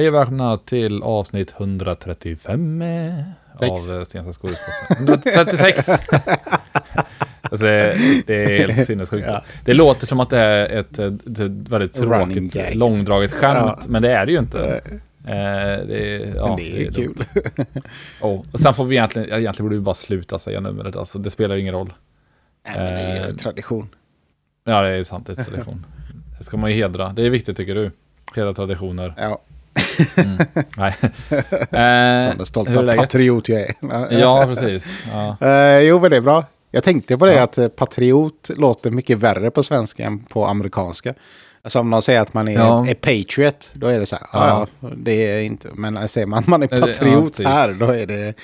Hej och välkomna till avsnitt 135 Sex. av eh, Stensas Skådespel. 136! alltså det, det är helt sinnessjukt. Ja. Det låter som att det är ett, eh, ett väldigt Running tråkigt, gag. långdraget skämt, Ja. men det är det ju inte. Eh, Eh, det är, ja, Men det är dumt. kul. Oh. Och sen får vi egentligen, ja, egentligen borde vi bara sluta säga numret, alltså det spelar ju ingen roll. Nej, men det är Eh, ju tradition. Ja, det är sant, det är tradition. Det ska man ju hedra. Det är viktigt tycker du. Hedra traditioner. Ja, Nej. Eh, som den hur är stolta patriot jag är. Ja, precis. Ja. Eh, jo, men det är bra. Jag tänkte på det Ja. att eh, patriot låter mycket värre på svenska än på amerikanska. Alltså om de säger att man är, Ja. är patriot, då är det så här, Ja. ja, ja, det är inte. Men säger man att man är Ja, ja, patriot precis. här, då är det,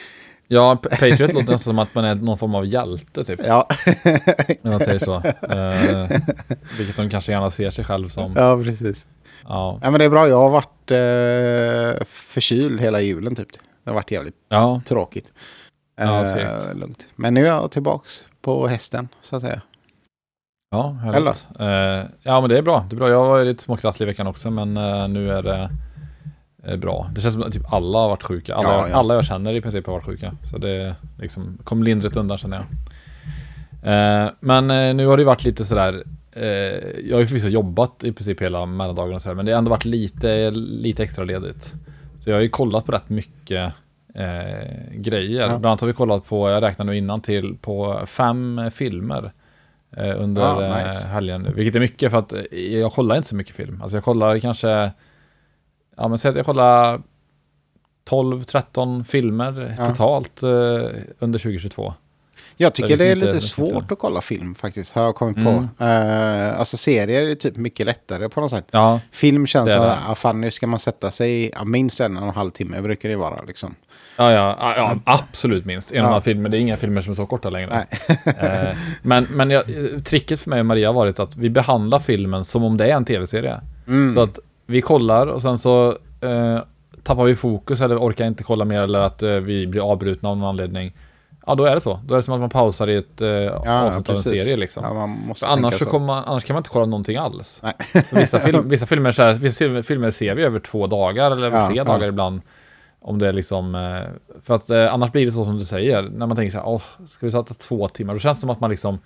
Ja, Pa- Patriot låter nästan som att man är någon form av hjälte typ. ja, När man säger så. Eh, vilket de kanske gärna ser sig själv som. ja precis. Ja. Ja, men det är bra, jag har varit eh, förkyld hela julen typ. Det har varit jävligt Ja, tråkigt. Ja, Eh, lugnt. Men nu är jag tillbaks på hästen, så att säga. ja härligt. Eh, ja, men det är bra. Det är bra. Jag var lite småkrasslig i veckan också, men eh, nu är det är bra. Det känns som att typ alla har varit sjuka. Alla, Ja, ja. alla jag känner i princip har varit sjuka. Så det liksom, kom lindrigt undan känner jag. Eh, men eh, nu har det varit lite sådär eh, jag har ju förvisso jobbat i princip hela mellandagen och sådär, men det har ändå varit lite, lite extra ledigt. Så jag har ju kollat på rätt mycket eh, grejer. Ja. Bland annat har vi kollat på, jag räknar nu innan till på fem eh, filmer eh, under Ja, eh, nice. helgen nu. Vilket är mycket för att eh, jag kollar inte så mycket film. Alltså jag kollar kanske, ja men säg att jag kollar 12-13 filmer Ja. totalt eh, under 2022. Jag tycker liksom det är lite svårt att kolla film faktiskt, har jag kommit Mm. på. Eh, alltså serier är typ mycket lättare på något sätt. Ja, Film känns som, ah, fan nu ska man sätta sig, ja, minst en och en halv timme brukar det vara liksom. Ja, ja, ja, absolut minst. En och en halv filmer, det är inga filmer som är så korta längre. Eh, men men jag, tricket för mig och Maria har varit att vi behandlar filmen som om det är en tv-serie. Mm. Så att vi kollar och sen så eh, tappar vi fokus eller orkar inte kolla mer eller att eh, vi blir avbrutna av någon anledning. Ja, då är det så. Då är det som att man pausar i ett eh, avsnitt av en serie liksom. Ja, annars, så kommer man, annars kan man inte kolla någonting alls. Så vissa, film, vissa, filmer, så här, vissa filmer- ser vi över två dagar eller över Ja, tre ja. dagar ibland. Om det är liksom, eh, för att eh, annars blir det så som du säger, när man tänker så här, åh, ska vi sätta två timmar? Då känns det som att man liksom,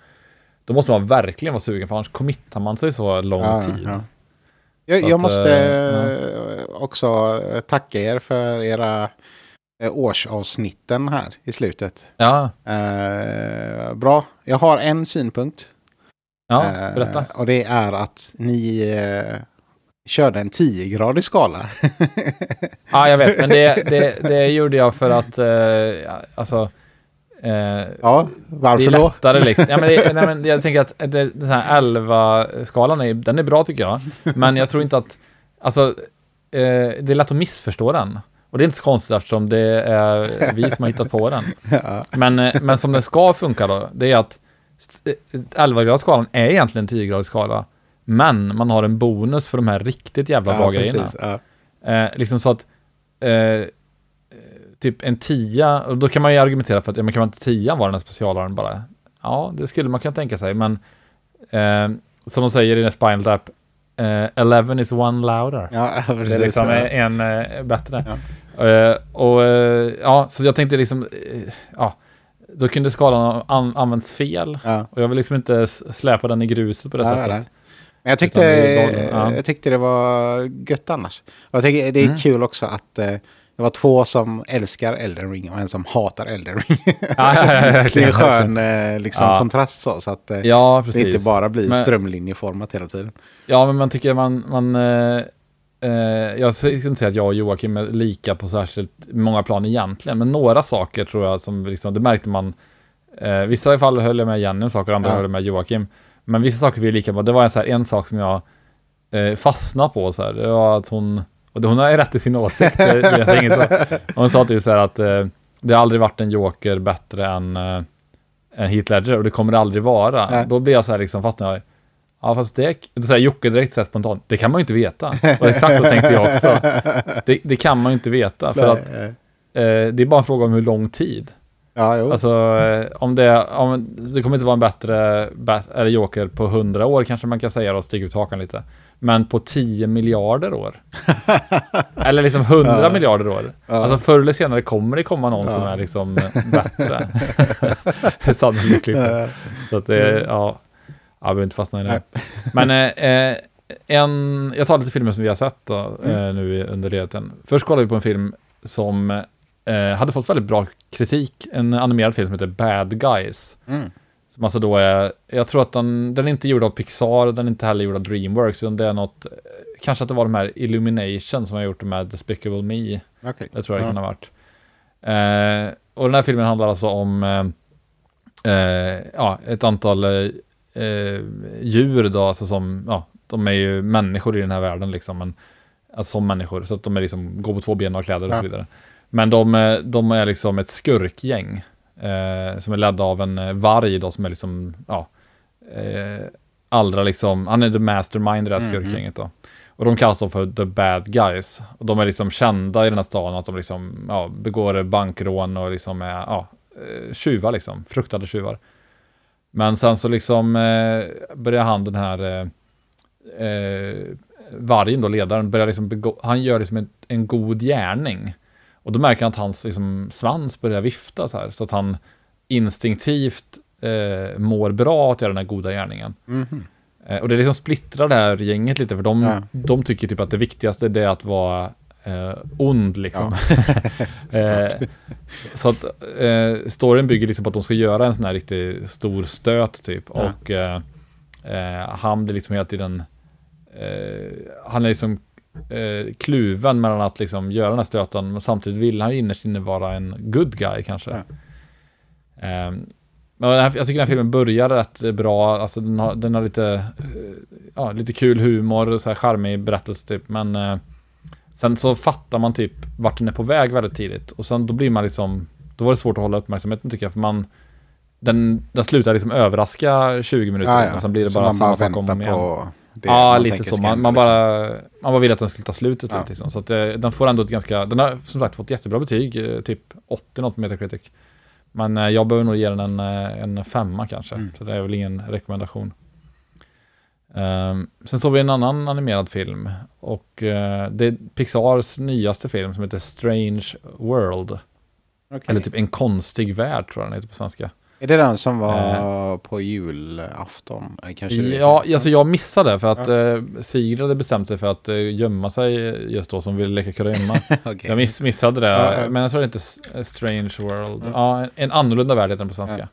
då måste man verkligen vara sugen, för annars committar man sig så lång Ja, tid. ja. Jag, Så jag att, måste eh, också tacka er för era årsavsnitten här i slutet. Ja, Eh, bra. Jag har en synpunkt. ja Eh, berätta. och det är att ni eh, körde en 10-gradig skala. Ja, jag vet, men det, det, det gjorde jag för att, eh, alltså, eh, ja, det varför är då? lättare liksom. Ja, men det, nej, men jag tänker att det, den här 11-skalan, är, den är bra tycker jag. Men jag tror inte att, alltså, eh, det är lätt att missförstå den. Och det är inte så konstigt eftersom det är vi som har hittat på den. Ja, Men, eh, men som den ska funka då, det är att 11-gradsskalan är egentligen en 10-gradig skala. Men man har en bonus för de här riktigt jävla bra ja, grejerna. precis. Ja. Eh, liksom så att eh, typ en tia, och då kan man ju argumentera för att ja, men kan man inte tian vara den här specialaren bara? Ja, det skulle man kunna tänka sig, men eh, som de säger i den Spinal Tap, eh, 11 is one louder. Ja, Det precis. är liksom ja. en eh, bättre. Eh, och eh, ja, så jag tänkte liksom, eh, ja, då kunde skalan an använts fel. Ja. Och jag vill liksom inte släpa den i gruset på det Ja, sättet. nej. Men jag tyckte, ja. jag tyckte det var gött annars. Och jag tycker det är Mm. kul också att eh, det var två som älskar Elden Ring och en som hatar Elden Ring. Ja, ja, ja, det är en skön eh, liksom, kontrast så, så att eh, Ja, det inte bara blir Men- strömlinjeformat hela tiden. Ja, men man tycker man, man eh, eh, jag ska inte säga att jag och Joakim är lika på särskilt många plan egentligen, men några saker tror jag som liksom, det märkte man, eh, vissa fall höll jag med Jenny om saker, andra Ja. höll jag med Joakim, men vissa saker vi är lika på, det var en, så här, en sak som jag eh, fastnade på, så här, det var att hon, och det- hon har rätt i sin åsikt, det, det inget så, hon sa typ så här att eh, det har aldrig varit en Joker bättre än, eh, än Heath Ledger, och det kommer det aldrig vara. Nej. Då blir jag så här liksom, fastnade jag Ja, fast det, det säger Jocke direkt så här spontant, det kan man ju inte veta. Och exakt så tänkte jag också. Det, det kan man ju inte veta, för Nej, att eh, eh, det är bara en fråga om hur lång tid. Ja, jo. Alltså, eh, om det, om, det kommer inte vara en bättre bat, eller Joker på hundra år, kanske man kan säga då, stiga ut hakan lite. men på 10 miljarder år. eller liksom 100 Ja. miljarder år. Ja. Alltså förr eller senare kommer det komma någon som Ja. är liksom bättre. Sannolikt. Så att det, Mm. Ja, jag behöver inte fastna i det. Men eh, eh, en, jag tar lite filmer som vi har sett då, Mm. eh, nu under ledigheten. Först kollade vi på en film som eh, hade fått väldigt bra kritik. En animerad film som heter Bad Guys. Mm. Som alltså då är, jag tror att den, den är inte gjord av Pixar, den är inte heller gjord av Dreamworks, utan det är något, eh, kanske att det var de här Illumination som har gjort det med Despicable Me. Okej. Det tror jag det kan ha varit. Eh, och den här filmen handlar alltså om eh, eh, ja, ett antal eh, djur då, alltså som, ja, de är ju människor i den här världen liksom, men alltså som människor, så att de är liksom, går på två ben och har kläder och Ja. så vidare. Men de, eh, de är liksom ett skurkgäng eh, som är ledda av en eh, varg då som är liksom, ja, eh, allra liksom, han är the mastermind i det här Mhm. skurkgänget då. Och de kallas då för the bad guys. Och de är liksom kända i den här staden att de liksom, ja, begår bankrån och liksom är, ja, eh, tjuvar liksom, fruktade tjuvar. Men sen så liksom eh, börjar han den här eh, eh, vargen då, ledaren, börjar liksom begå, han gör liksom en, en god gärning. Och då märker han att hans liksom, svans börjar vifta så här, så att han instinktivt eh, mår bra att göra den här goda gärningen. Mhm. Eh, och det liksom splittrar det här gänget lite, för de, Ja. de tycker typ att det viktigaste är att vara eh, ond liksom. eh, så att eh, storyn bygger liksom på att de ska göra en sån här riktigt stor stöt typ. Ja. Och eh, eh, han blir liksom hela tiden, eh, han är liksom eh, kluven mellan att liksom göra den här stöten, men samtidigt vill han ju innerst inne vara en good guy kanske. Ja. Ehm, men jag tycker den här filmen börjar rätt bra, alltså den har, den har lite, ja, lite kul humor, så här charmig berättelse typ, men sen så fattar man typ vart den är på väg väldigt tidigt och sen då blir man liksom, då var det svårt att hålla uppmärksamheten tycker jag, för man den, den slutar liksom överraska 20 minuter Ja, ja. och sen blir det Så bara samma sak om och om igen. det Ja, lite så. Man, man, liksom. bara, man bara ville att den skulle ta slut till slut. Ja. Liksom. Så att, eh, den får ändå ett ganska, den har som sagt fått jättebra betyg, eh, typ 80 något på Metacritic. Men eh, jag behöver nog ge den en, en femma kanske, Mm. så det är väl ingen rekommendation. Ehm, sen såg vi en annan animerad film och eh, det är Pixars nyaste film som heter Strange World. Okej. Eller typ En konstig värld tror jag den heter på svenska. Är det den som var på julafton? Kanske Ja, alltså jag missade för att eh, Sigrid hade bestämt sig för att gömma sig just då som ville leka kurragömma. Okej. Jag miss, missade det, men jag tror det inte Strange World. Ja. En annorlunda värld heter den på svenska.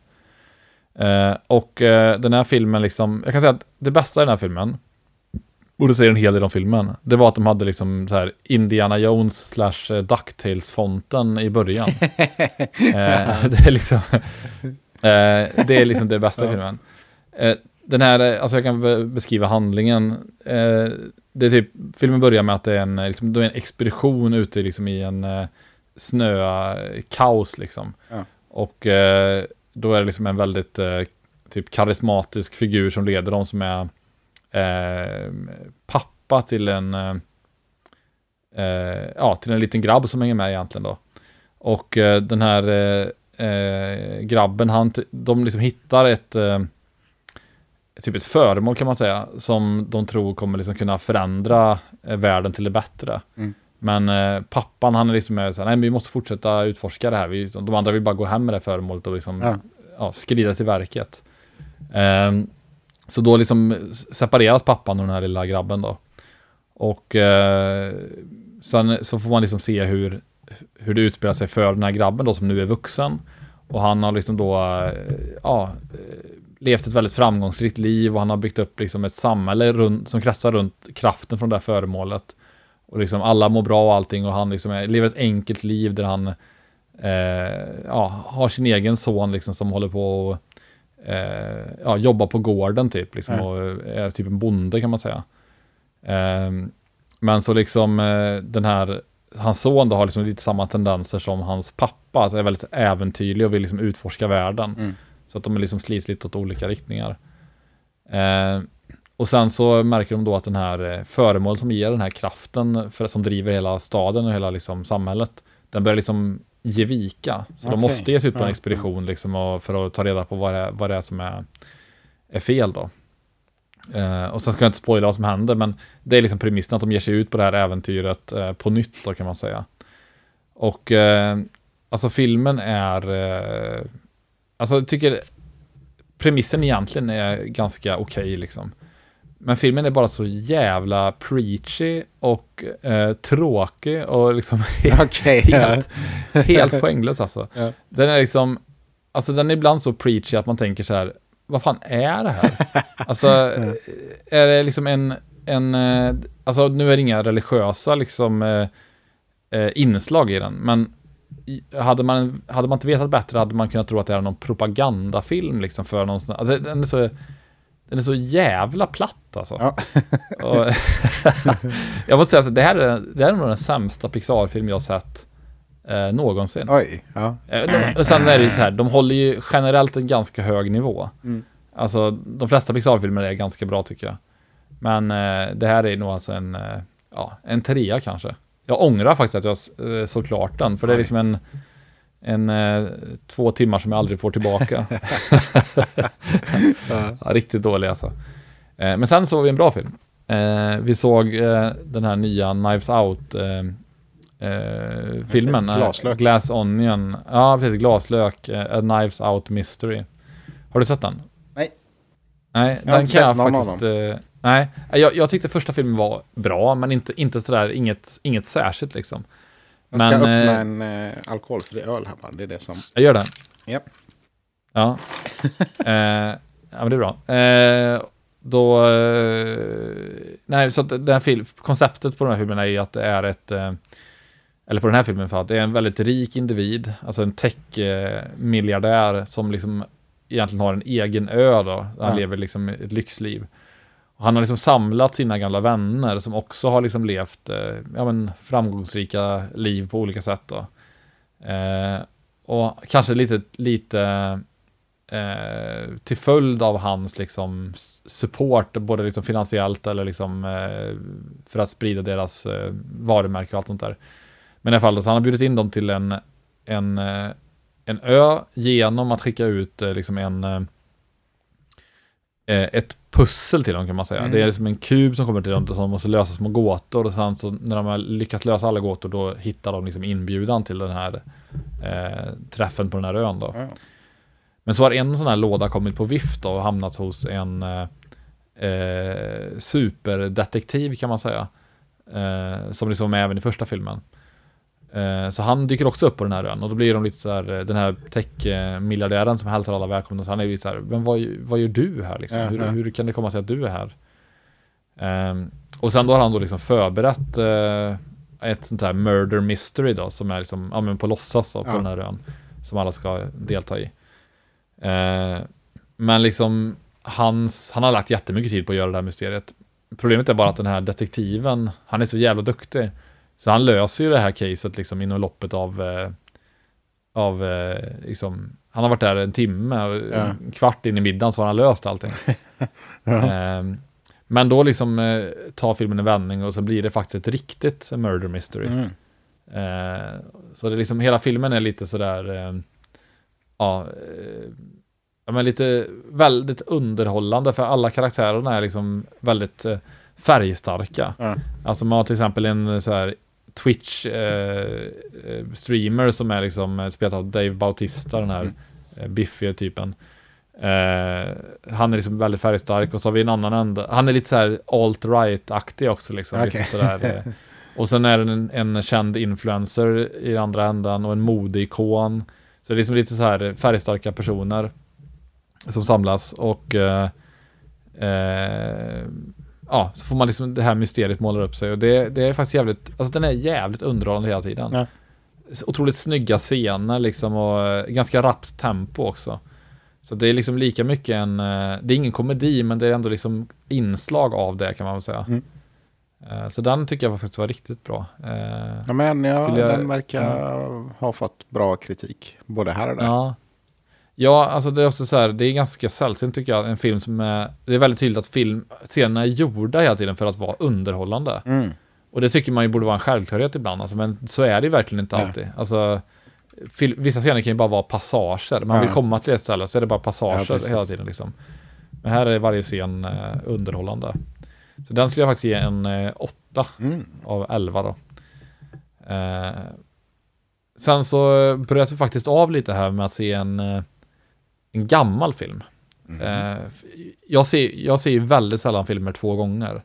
Eh, och eh, den här filmen liksom, jag kan säga att det bästa i den här filmen, och det säger en hel del om filmen, det var att de hade liksom så här Indiana Jones slash eh, Ducktails-fonten i början. eh, det är liksom, eh, det är liksom det bästa i filmen. Den här, alltså jag kan be- beskriva handlingen. Det är typ, filmen börjar med att det är en, liksom, det är en expedition ute liksom i en snökaos liksom. Ja. Och eh, då är det liksom en väldigt eh, typ karismatisk figur som leder dem som är eh, pappa till en eh, eh ja, till en liten grabb som hänger med egentligen då. Och eh, den här eh, eh, grabben, han, de liksom hittar ett eh, typ ett föremål kan man säga, som de tror kommer liksom kunna förändra eh, världen till det bättre. Mm. Men eh, pappan, han är liksom med så här, nej men vi måste fortsätta utforska det här. Vi, de andra vill bara gå hem med det föremålet och liksom Ja. ja, skrida till verket. Ehm, så då liksom separeras pappan och den här lilla grabben då. Och eh, sen så får man liksom se hur, hur det utspelar sig för den här grabben då som nu är vuxen. Och han har liksom då, eh, ja, eh, levt ett väldigt framgångsrikt liv och han har byggt upp liksom ett samhälle runt, som kretsar runt kraften från det här föremålet. Och liksom alla mår bra och allting och han liksom är, lever ett enkelt liv där han eh, ja, har sin egen son liksom som håller på och eh, ja, jobbar på gården typ liksom och är typ en bonde kan man säga. Ehm, men så liksom eh, den här, hans son då har liksom lite samma tendenser som hans pappa, alltså är väldigt äventyrlig och vill liksom utforska världen. Mm. Så att de liksom slits lite åt olika riktningar. Och sen så märker de då att den här eh, föremål som ger den här kraften för, som driver hela staden och hela liksom samhället, den börjar liksom ge vika. Så de Okej. måste ge sig ut på en expedition liksom för att ta reda på vad det, är- vad det är som är, är fel då. Eh, och sen ska jag inte spoila vad som händer, men det är liksom premissen att de ger sig ut på det här äventyret eh, på nytt då kan man säga. Och eh, alltså filmen är, eh, alltså jag tycker premissen egentligen är ganska okej okay, liksom. Men filmen är bara så jävla preachy och eh, tråkig och liksom helt, Okej, helt, helt poänglös alltså. Ja. Den är liksom, alltså den är ibland så preachy att man tänker så här, vad fan är det här? alltså, är det liksom en, en, eh, alltså nu är det inga religiösa liksom eh, eh, inslag i den, men hade man, hade man inte vetat bättre hade man kunnat tro att det är någon propagandafilm liksom för någon sån, alltså den är så, den är så jävla platt alltså. Ja. Och, jag måste säga att det här är, det här är nog den sämsta Pixar-film jag har sett eh, någonsin. Oj, ja. Eh, Och sen är det ju så här, de håller ju generellt en ganska hög nivå. Mm. Alltså, de flesta Pixar-filmer är ganska bra tycker jag. Men eh, det här är nog alltså en, eh, ja, en trea kanske. Jag ångrar faktiskt att jag eh, såg klart den, för det är liksom en, en eh, två timmar som jag aldrig får tillbaka. Ja. riktigt dålig alltså. Eh, men sen såg vi en bra film. Eh, vi såg eh, den här nya Knives Out eh, eh, filmen. eh, Glaslök. Glass Onion. Ja, precis. Glaslök. Eh, A Knives Out Mystery. Har du sett den? Nej. Nej, Jag den kan jag faktiskt... Eh, nej, jag, jag tyckte första filmen var bra, men inte, inte sådär, inget, inget särskilt liksom. Jag ska Men, öppna eh, en eh, alkoholfri öl här bara. Det är det som... Jag gör det. Japp. Ja. eh, ja, men det är bra. Eh, då... Eh, nej, så att den här film, konceptet på den här filmen är ju att det är ett... Eh, eller på den här filmen för att det är en väldigt rik individ, alltså en tech-miljardär som liksom egentligen har en egen ö då. Han Ja. lever liksom ett lyxliv. Och han har liksom samlat sina gamla vänner som också har liksom levt eh, ja, men framgångsrika liv på olika sätt då. Eh, och kanske lite, lite eh, till följd av hans liksom support, både liksom finansiellt eller liksom eh, för att sprida deras eh, varumärke och allt sånt där. Men i alla fall, då, så han har bjudit in dem till en, en, eh, en ö genom att skicka ut eh, liksom en eh, ett pussel till dem kan man säga. Mm. Det är liksom en kub som kommer till dem som måste lösa små gåtor och sen så när de har lyckats lösa alla gåtor då hittar de liksom inbjudan till den här eh, träffen på den här ön då. Ja. Men så har en sån här låda kommit på vift då och hamnat hos en eh, eh, superdetektiv kan man säga. Eh, som liksom är även i första filmen. Eh, så han dyker också upp på den här ön och då blir de lite så här, eh, den här tech-miljardären som hälsar alla välkomna, så han är ju så här, men vad, vad gör du här liksom? Hur, hur kan det komma sig att du är här? Ehm, och sen då har han då liksom förberett eh, ett sånt här murder mystery då, som är liksom, ja men på låtsas då, på Ja. den här ön, som alla ska delta i. Eh, men liksom, hans, han har lagt jättemycket tid på att göra det här mysteriet. Problemet är bara att den här detektiven, han är så jävla duktig. Så han löser ju det här caset liksom inom loppet av, eh, av eh, liksom, han har varit där en timme, och Ja. en kvart in i middagen så har han löst allting. Ja. Ehm, men då liksom eh, tar filmen en vändning och så blir det faktiskt ett riktigt murder mystery. Mm. Eh, så det är liksom, hela filmen är lite sådär, eh, ja, eh, ja, men lite väldigt underhållande för alla karaktärerna är liksom väldigt eh, färgstarka. Ja. Alltså man har till exempel en så här Twitch eh, eh, som är liksom eh, spelat av Dave Bautista, den här Mm. eh, biffiga typen. Eh, han är liksom väldigt färgstark och så har vi en annan ända. Han är lite så här alt-right-aktig också liksom. Lite sådär, och sen är det en, en känd influencer i andra ändan och en modeikon. Så det är liksom lite så här färgstarka personer som samlas och eh, ja, så får man liksom det här mysteriet målar upp sig och det, det är faktiskt jävligt, alltså den är jävligt underhållande hela tiden. Ja. Otroligt snygga scener liksom och eh, ganska rappt tempo också. Så det är liksom lika mycket en, eh, det är ingen komedi men det är ändå liksom inslag av det kan man väl säga. Mm. Eh, Så den tycker jag faktiskt var riktigt bra. Ja, men ja, jag- den verkar ha fått bra kritik. Både här och där. Ja. Ja, alltså det är också så här, det är ganska sällsynt tycker jag, en film som är, det är väldigt tydligt att film, scenerna är gjorda hela tiden för att vara underhållande. Mm. Och det tycker man ju borde vara en självklarhet ibland, alltså, men så är det ju verkligen inte Ja. alltid. Alltså, fil, vissa scener kan ju bara vara passager, man vill Ja. komma till ett ställe så är det bara passager Ja, hela tiden liksom. Men här är varje scen eh, underhållande. Så den skulle jag faktiskt ge en eh, 8 Mm. av 11 då. Eh, sen så bröt vi faktiskt av lite här med att se en, eh, en gammal film. Mm. Eh, jag, ser, jag ser ju väldigt sällan filmer två gånger.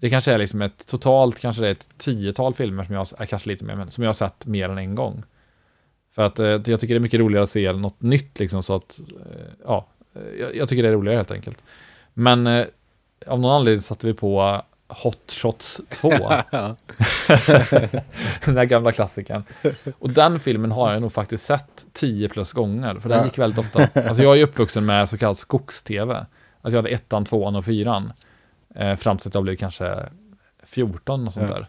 Det kanske är liksom ett totalt, kanske det är ett tiotal filmer som jag, är kanske lite mer, men som jag har sett mer än en gång. För att eh, jag tycker det är mycket roligare att se något nytt liksom så att, eh, ja, eh, jag, jag tycker det är roligare helt enkelt. Men eh, av någon anledning satte vi på Hot Shots 2. Ja. den där gamla klassikern. Och den filmen har jag nog faktiskt sett 10 plus gånger, för den Ja. gick väldigt ofta. Alltså jag är uppvuxen med så kallad skogs-tv. Alltså jag hade ettan, tvåan och fyran. Eh, fram tills jag blev kanske 14 och sånt Ja. där.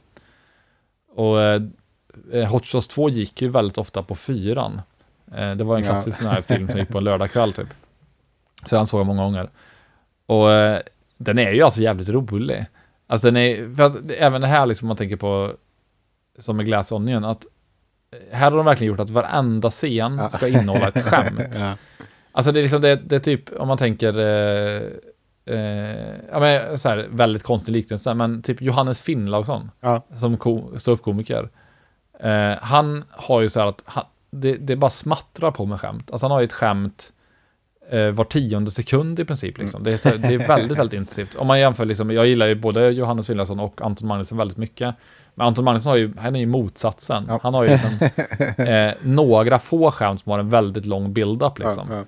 Och eh, Hot Shots 2 gick ju väldigt ofta på fyran. Eh, det var en Ja. klassisk sån här film som gick på en lördagkväll typ. Så den såg jag många gånger. Och eh, den är ju alltså jävligt rolig. Alltså den är, för att även det här liksom man tänker på som med Glass Onion, att eh, här har de verkligen gjort att varenda scen Ja. ska innehålla ett skämt. Ja. Alltså det är liksom det, det är typ om man tänker eh, eh, ja men så här väldigt konstig liknelse, men typ Johannes Finnlaugsson Ja. som ko- ståuppkomiker. Eh, han har ju så här att han, det, det bara smattrar på med skämt. Alltså han har ju ett skämt eh, var tionde sekund i princip. Liksom. Det, är, det är väldigt, väldigt intensivt. Om man jämför, liksom, jag gillar ju både Johannes Finnlaugsson och Anton Magnusson väldigt mycket. Men Anton Magnusson har ju, han är ju motsatsen. Ja. Han har ju liksom, eh, några få skämt som har en väldigt lång build-up liksom. Ja,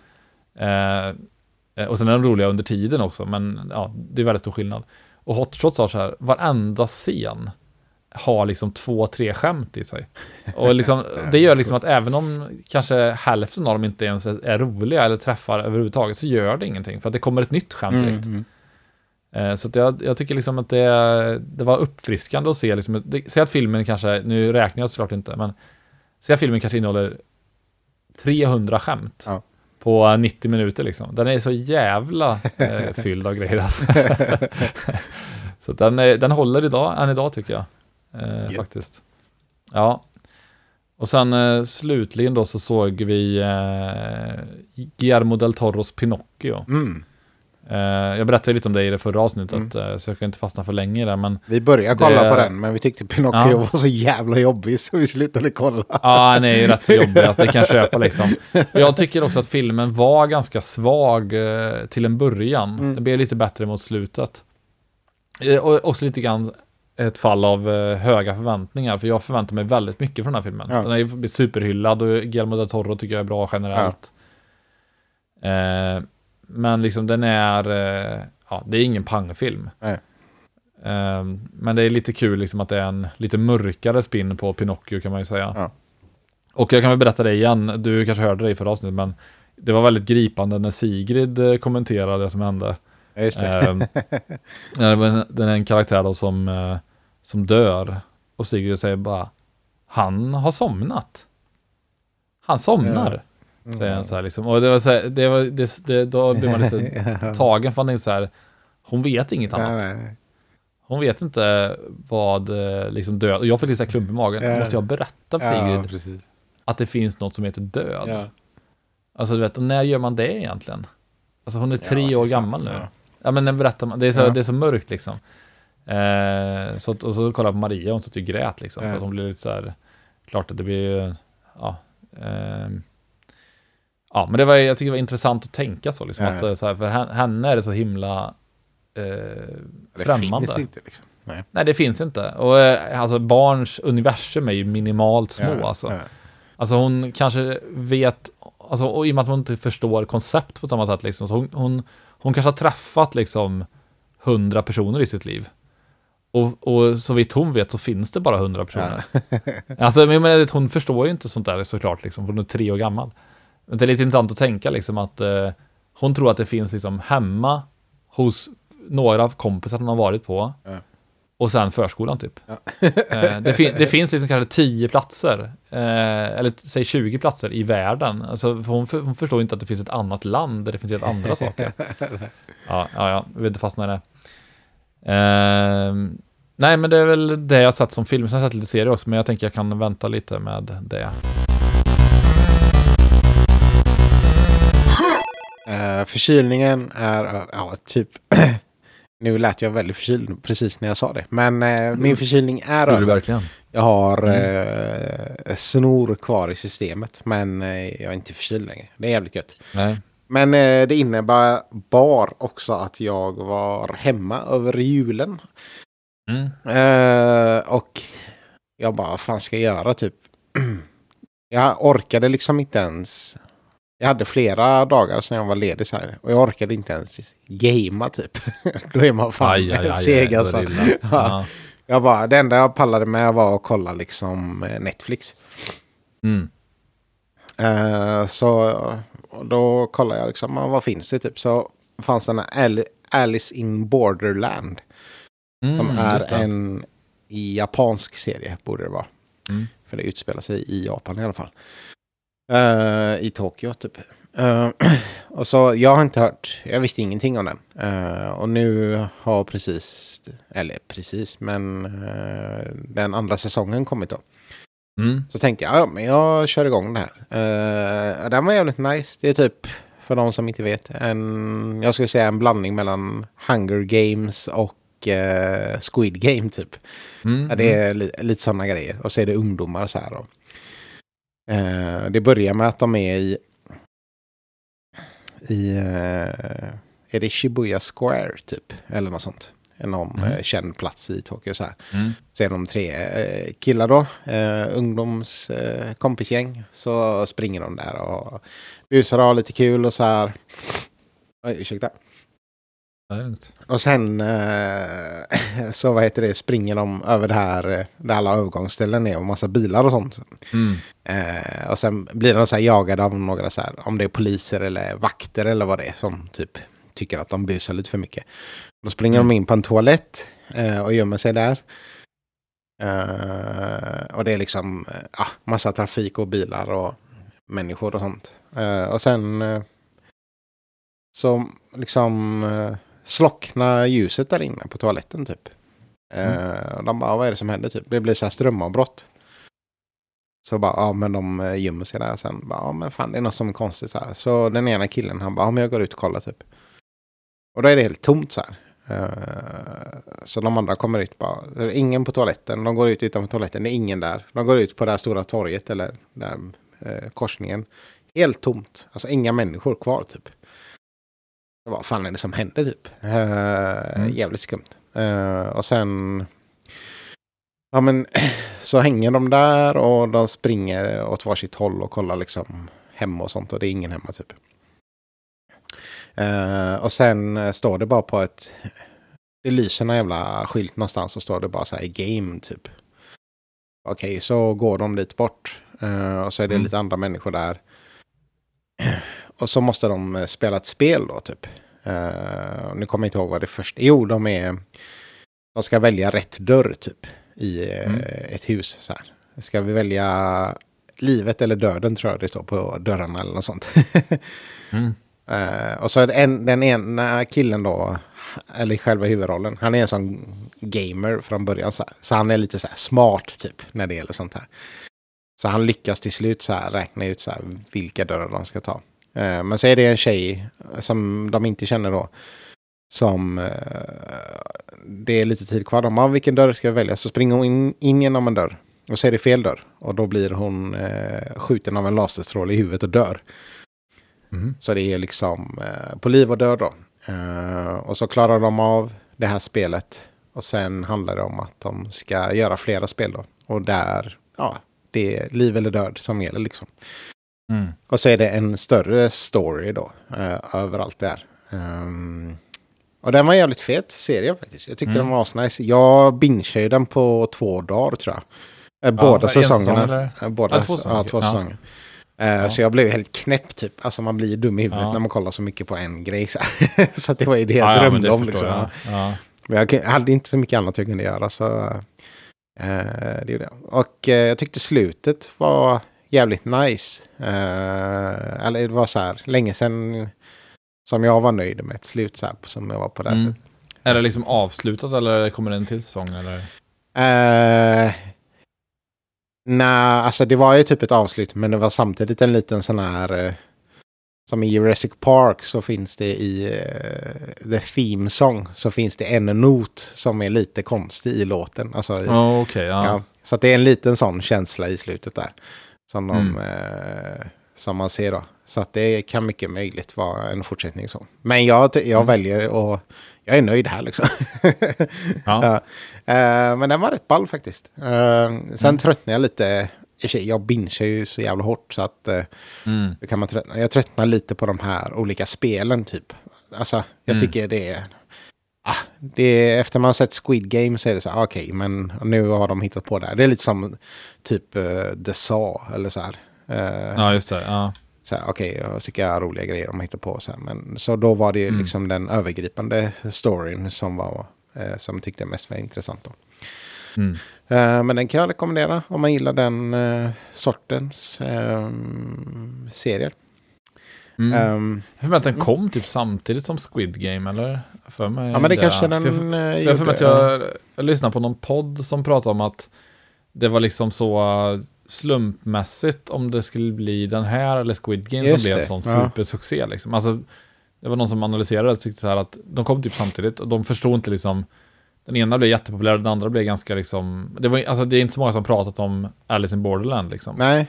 ja. Eh, och sen är de roliga under tiden också, men ja, det är väldigt stor skillnad. Och Hot Shots har så här, varenda scen har liksom två, tre skämt i sig. Och liksom, det gör liksom att även om kanske hälften av dem inte ens är, roliga eller träffar överhuvudtaget så gör det ingenting, för att det kommer ett nytt skämt direkt. Mm, mm. Så jag, jag tycker liksom att det, det var uppfriskande att se, liksom, det, säg att filmen kanske, nu räknar jag såklart inte, men säg att filmen kanske innehåller 300 skämt Ja. på 90 minuter liksom. Den är så jävla eh, fylld av grejer alltså. Så den, är, den håller idag, än idag tycker jag. Eh, Gött. faktiskt. Ja. Och sen eh, slutligen då så såg vi eh, Guillermo del Toros Pinocchio. Mm. Eh, jag berättade lite om det i det förra avsnittet, Mm. eh, så jag kan inte fastna för länge i det, men Vi började kolla Det- på den, men vi tyckte Pinocchio Ja. var så jävla jobbig så vi slutade kolla. ja, den är ju rätt så jobbig att det kan köpa liksom. Och jag tycker också att filmen var ganska svag eh, till en början. Mm. Det blev lite bättre mot slutet. Eh, och också lite grann ett fall av eh, höga förväntningar, för jag förväntar mig väldigt mycket från den här filmen. Ja. Den blivit superhyllad och Guillermo del Toro tycker jag är bra generellt. Eh, men liksom den är, eh, ja, det är ingen pangfilm. Nej. Eh, men det är lite kul liksom att det är en lite mörkare spin på Pinocchio kan man ju säga. Ja. Och jag kan väl berätta det igen, du kanske hörde det i förra avsnittet, men det var väldigt gripande när Sigrid eh, kommenterade det som hände. Ja, just det. Ehm, den är en karaktär då som, eh, som dör. Och Sigrid säger bara, han har somnat. Han somnar. Säger han så här liksom. Och det var så här, det var, det, det, då blir man lite tagen för han är så här, hon vet inget annat. Hon vet inte vad eh, liksom död, och jag fick lite klump i magen. Ja. Måste jag berätta för Ja, Sigrid precis. att det finns något som heter död? Ja. Alltså du vet, och när gör man det egentligen? Alltså hon är tre Ja, år gammal nu. ja. Ja men när berättar man, det är så, Ja. det är så mörkt liksom. Eh, så att, och så kollade jag på Maria, hon satt ju och grät liksom. Ja. För att hon blev lite så här, klart att det blir ju, ja. ehm, ja men det var, jag tycker det var intressant att tänka så liksom. Ja. Att, så, här, för hen- henne är det så himla eh, Det främmande. finns inte liksom. Nej. Nej det finns inte. Och eh, alltså barns universum är ju minimalt små Ja, alltså. ja. Alltså hon kanske vet, alltså, och i och med att hon inte förstår koncept på samma sätt, liksom, så hon, hon, hon kanske har träffat liksom hundra personer i sitt liv. Och, och så vitt hon vet så finns det bara hundra personer. alltså, men jag menar, hon förstår ju inte sånt där såklart, liksom, för hon är tre år gammal. Men det är lite intressant att tänka liksom att eh, hon tror att det finns liksom hemma hos några kompisar hon har varit på. Ja. Och sen förskolan typ. Ja. eh, det, fin- det finns liksom kanske 10 platser, eh, eller säg 20 platser i världen. Alltså, för hon, för, hon förstår inte att det finns ett annat land där det finns helt andra saker. Ja, ja, ja, vi vill inte fastna i det. Ehm, nej, men det är väl det jag sett som film. Sen har jag sett lite serier också, men jag tänker jag kan vänta lite med det. Uh, förkylningen är, uh, ja, typ... nu lät jag väldigt förkyld precis när jag sa det. Men uh, min förkylning är över. verkligen? Jag har mm. snor kvar i systemet. Men jag är inte förkyld längre. Det är jävligt gött. Nej. Men det innebär bar också att jag var hemma över julen. Mm. och jag bara, vad fan ska jag göra typ? jag orkade liksom inte ens jag hade flera dagar sedan jag var ledig så här. Och jag orkade inte ens gamea typ. Då är man fan aj, aj, aj, seg alltså. Ja. Jag bara, det enda jag pallade med var att kolla liksom eh, Netflix. Mm. Uh, så då kollade jag liksom, vad finns det typ? Så fanns den här Alice in Borderland. Mm, som är en japansk serie, borde det vara. Mm. För det utspelar sig i Japan i alla fall. Uh, I Tokyo typ. Uh, och så, jag har inte hört, jag visste ingenting om den. Uh, och nu har precis, eller precis, men den andra säsongen kommit då. Mm. Så tänkte jag, ja men jag kör igång det här. den var jävligt nice. Det är typ, för de som inte vet, en, jag skulle säga en blandning mellan Hunger Games och Squid Game typ. Mm. det är li lite sådana grejer. Och så är det ungdomar så här. Eh, det börjar med att de är i... I... Eh, är det Shibuya Square typ? Eller något sånt. Någon mm. eh, känd plats i Tokyo så här. Mm. Så är de tre eh, killar då. Eh, ungdomskompisgäng. Eh, så springer de där och busar och har lite kul och så här. Oj, ursäkta. Och sen eh, så vad heter det, springer de över det här där alla övergångsställen är och massa bilar och sånt. Mm. Eh, och sen blir de så här jagade av några så här, om det är poliser eller vakter eller vad det är som typ tycker att de busar lite för mycket. Då springer mm. de in på en toalett eh, och gömmer sig där. Uh, och det är liksom uh, massa trafik och bilar och människor och sånt. Uh, och sen så liksom slockna ljuset där inne på toaletten typ. Mm. Uh, de bara, vad är det som händer typ? Det blir så här strömavbrott. Så bara, ja men de eh, gömmer sig där. Sen bara, ja men fan det är något som är konstigt så här. Så den ena killen han bara, ja men jag går ut och kollar typ. Och då är det helt tomt så här. Uh, så de andra kommer ut bara, det är ingen på toaletten. De går ut utanför toaletten, det är ingen där. De går ut på det här stora torget eller där uh, korsningen. Helt tomt, alltså inga människor kvar typ. Vad fan är det som händer typ? Uh, mm. Jävligt skumt. Och sen... Ja men så hänger de där och de springer åt varsitt håll och kollar liksom hemma och sånt och det är ingen hemma typ. Uh, och sen står det bara på ett... Det lyser någon jävla skylt någonstans och står det bara så här game typ. Okej, okay, så går de dit bort. Uh, och så är det mm. lite andra människor där. Och så måste de eh, spela ett spel då typ. Uh, nu kommer jag inte ihåg vad det första... Jo, de är... De ska välja rätt dörr typ. I uh, mm. ett hus så här. Ska vi välja livet eller döden tror jag det står på dörrarna eller något sånt. mm uh, och så är det en, den ena killen då, eller själva huvudrollen, han är en sån gamer från början så här. Så han är lite så här smart typ när det gäller sånt här. Så han lyckas till slut så här räkna ut så här vilka dörrar de ska ta. Uh, men så är det en tjej som de inte känner då. Som uh, det är lite tid kvar. De har vilken dörr ska jag välja? Så springer hon in, in genom en dörr. Och så är det fel dörr. Och då blir hon skjuten av en laserstråle i huvudet och dör. Mm. Så det är liksom eh, på liv och död då. Eh, och så klarar de av det här spelet. Och sen handlar det om att de ska göra flera spel då. Och där, ja, det är liv eller död som gäller liksom. Mm. Och så är det en större story då, eh, överallt där. Um, och den var jävligt fet serie faktiskt. Jag tyckte mm. den var asnice. Jag bingeade den på två dagar tror jag. Eh, båda ja, säsongerna. Eh, båda, ja, två säsonger. Ja, två säsonger. Uh, ja. Så jag blev helt knäpp typ. Alltså man blir dum i huvudet ja. när man kollar så mycket på en grej. Så, så det var ju det jag ja, drömde om. Liksom. Jag. Men jag hade inte så mycket annat jag kunde göra. Så, uh, det gjorde jag. Och uh, jag tyckte slutet var jävligt nice. Uh, eller det var så här, länge sedan som jag var nöjd med ett slut så här, som jag var på det mm. sättet. Är det liksom avslutat eller kommer det en till säsong? Eller? Nej, alltså det var ju typ ett avslut, men det var samtidigt en liten sån här... Uh, som i Jurassic Park så finns det i uh, The Theme Song så finns det en not som är lite konstig i låten. Alltså, Ja, okej. ja. ja, så att det är en liten sån känsla i slutet där. Som, de, Mm. eh, som man ser då. Så att det kan mycket möjligt vara en fortsättning så. Men jag, jag Mm. väljer och jag är nöjd här liksom. Ja. Eh, men den var rätt ball faktiskt. Eh, sen Mm. tröttnade jag lite. Jag bingear ju så jävla hårt så att eh, Mm. kan man tröttna. Jag tröttnar lite på de här olika spelen typ. Alltså jag Mm. tycker det är... Ah, det är efter man sett Squid Game så är det så här, okej, men nu har de hittat på det här. Det är lite som typ uh, The Saw eller så här. Eh, ja, just det. Ja. Så här, okej, okay, vilka roliga grejer de hittar på. Så, här. Men, så då var det ju Mm. liksom den övergripande storyn som var eh, som tyckte jag mest var intressant. Då. Mm. Eh, men den kan jag rekommendera om man gillar den eh, sortens eh, serier. Mm. Ehm, Jag för mig att den kom typ samtidigt som Squid Game, eller? För mig ja, men det kanske den För jag, eh, för jag, för gjorde. mig att jag, jag lyssnade på någon podd som pratade om att det var liksom så slumpmässigt om det skulle bli den här eller Squid Game Just som blev det, en sån ja. supersuccé. Liksom. Alltså, det var någon som analyserade det och tyckte så här att de kom typ samtidigt och de förstod inte liksom den ena blev jättepopulär, den andra blev ganska liksom... Det, var, alltså, det är inte så många som pratat om Alice in Borderland liksom. Nej,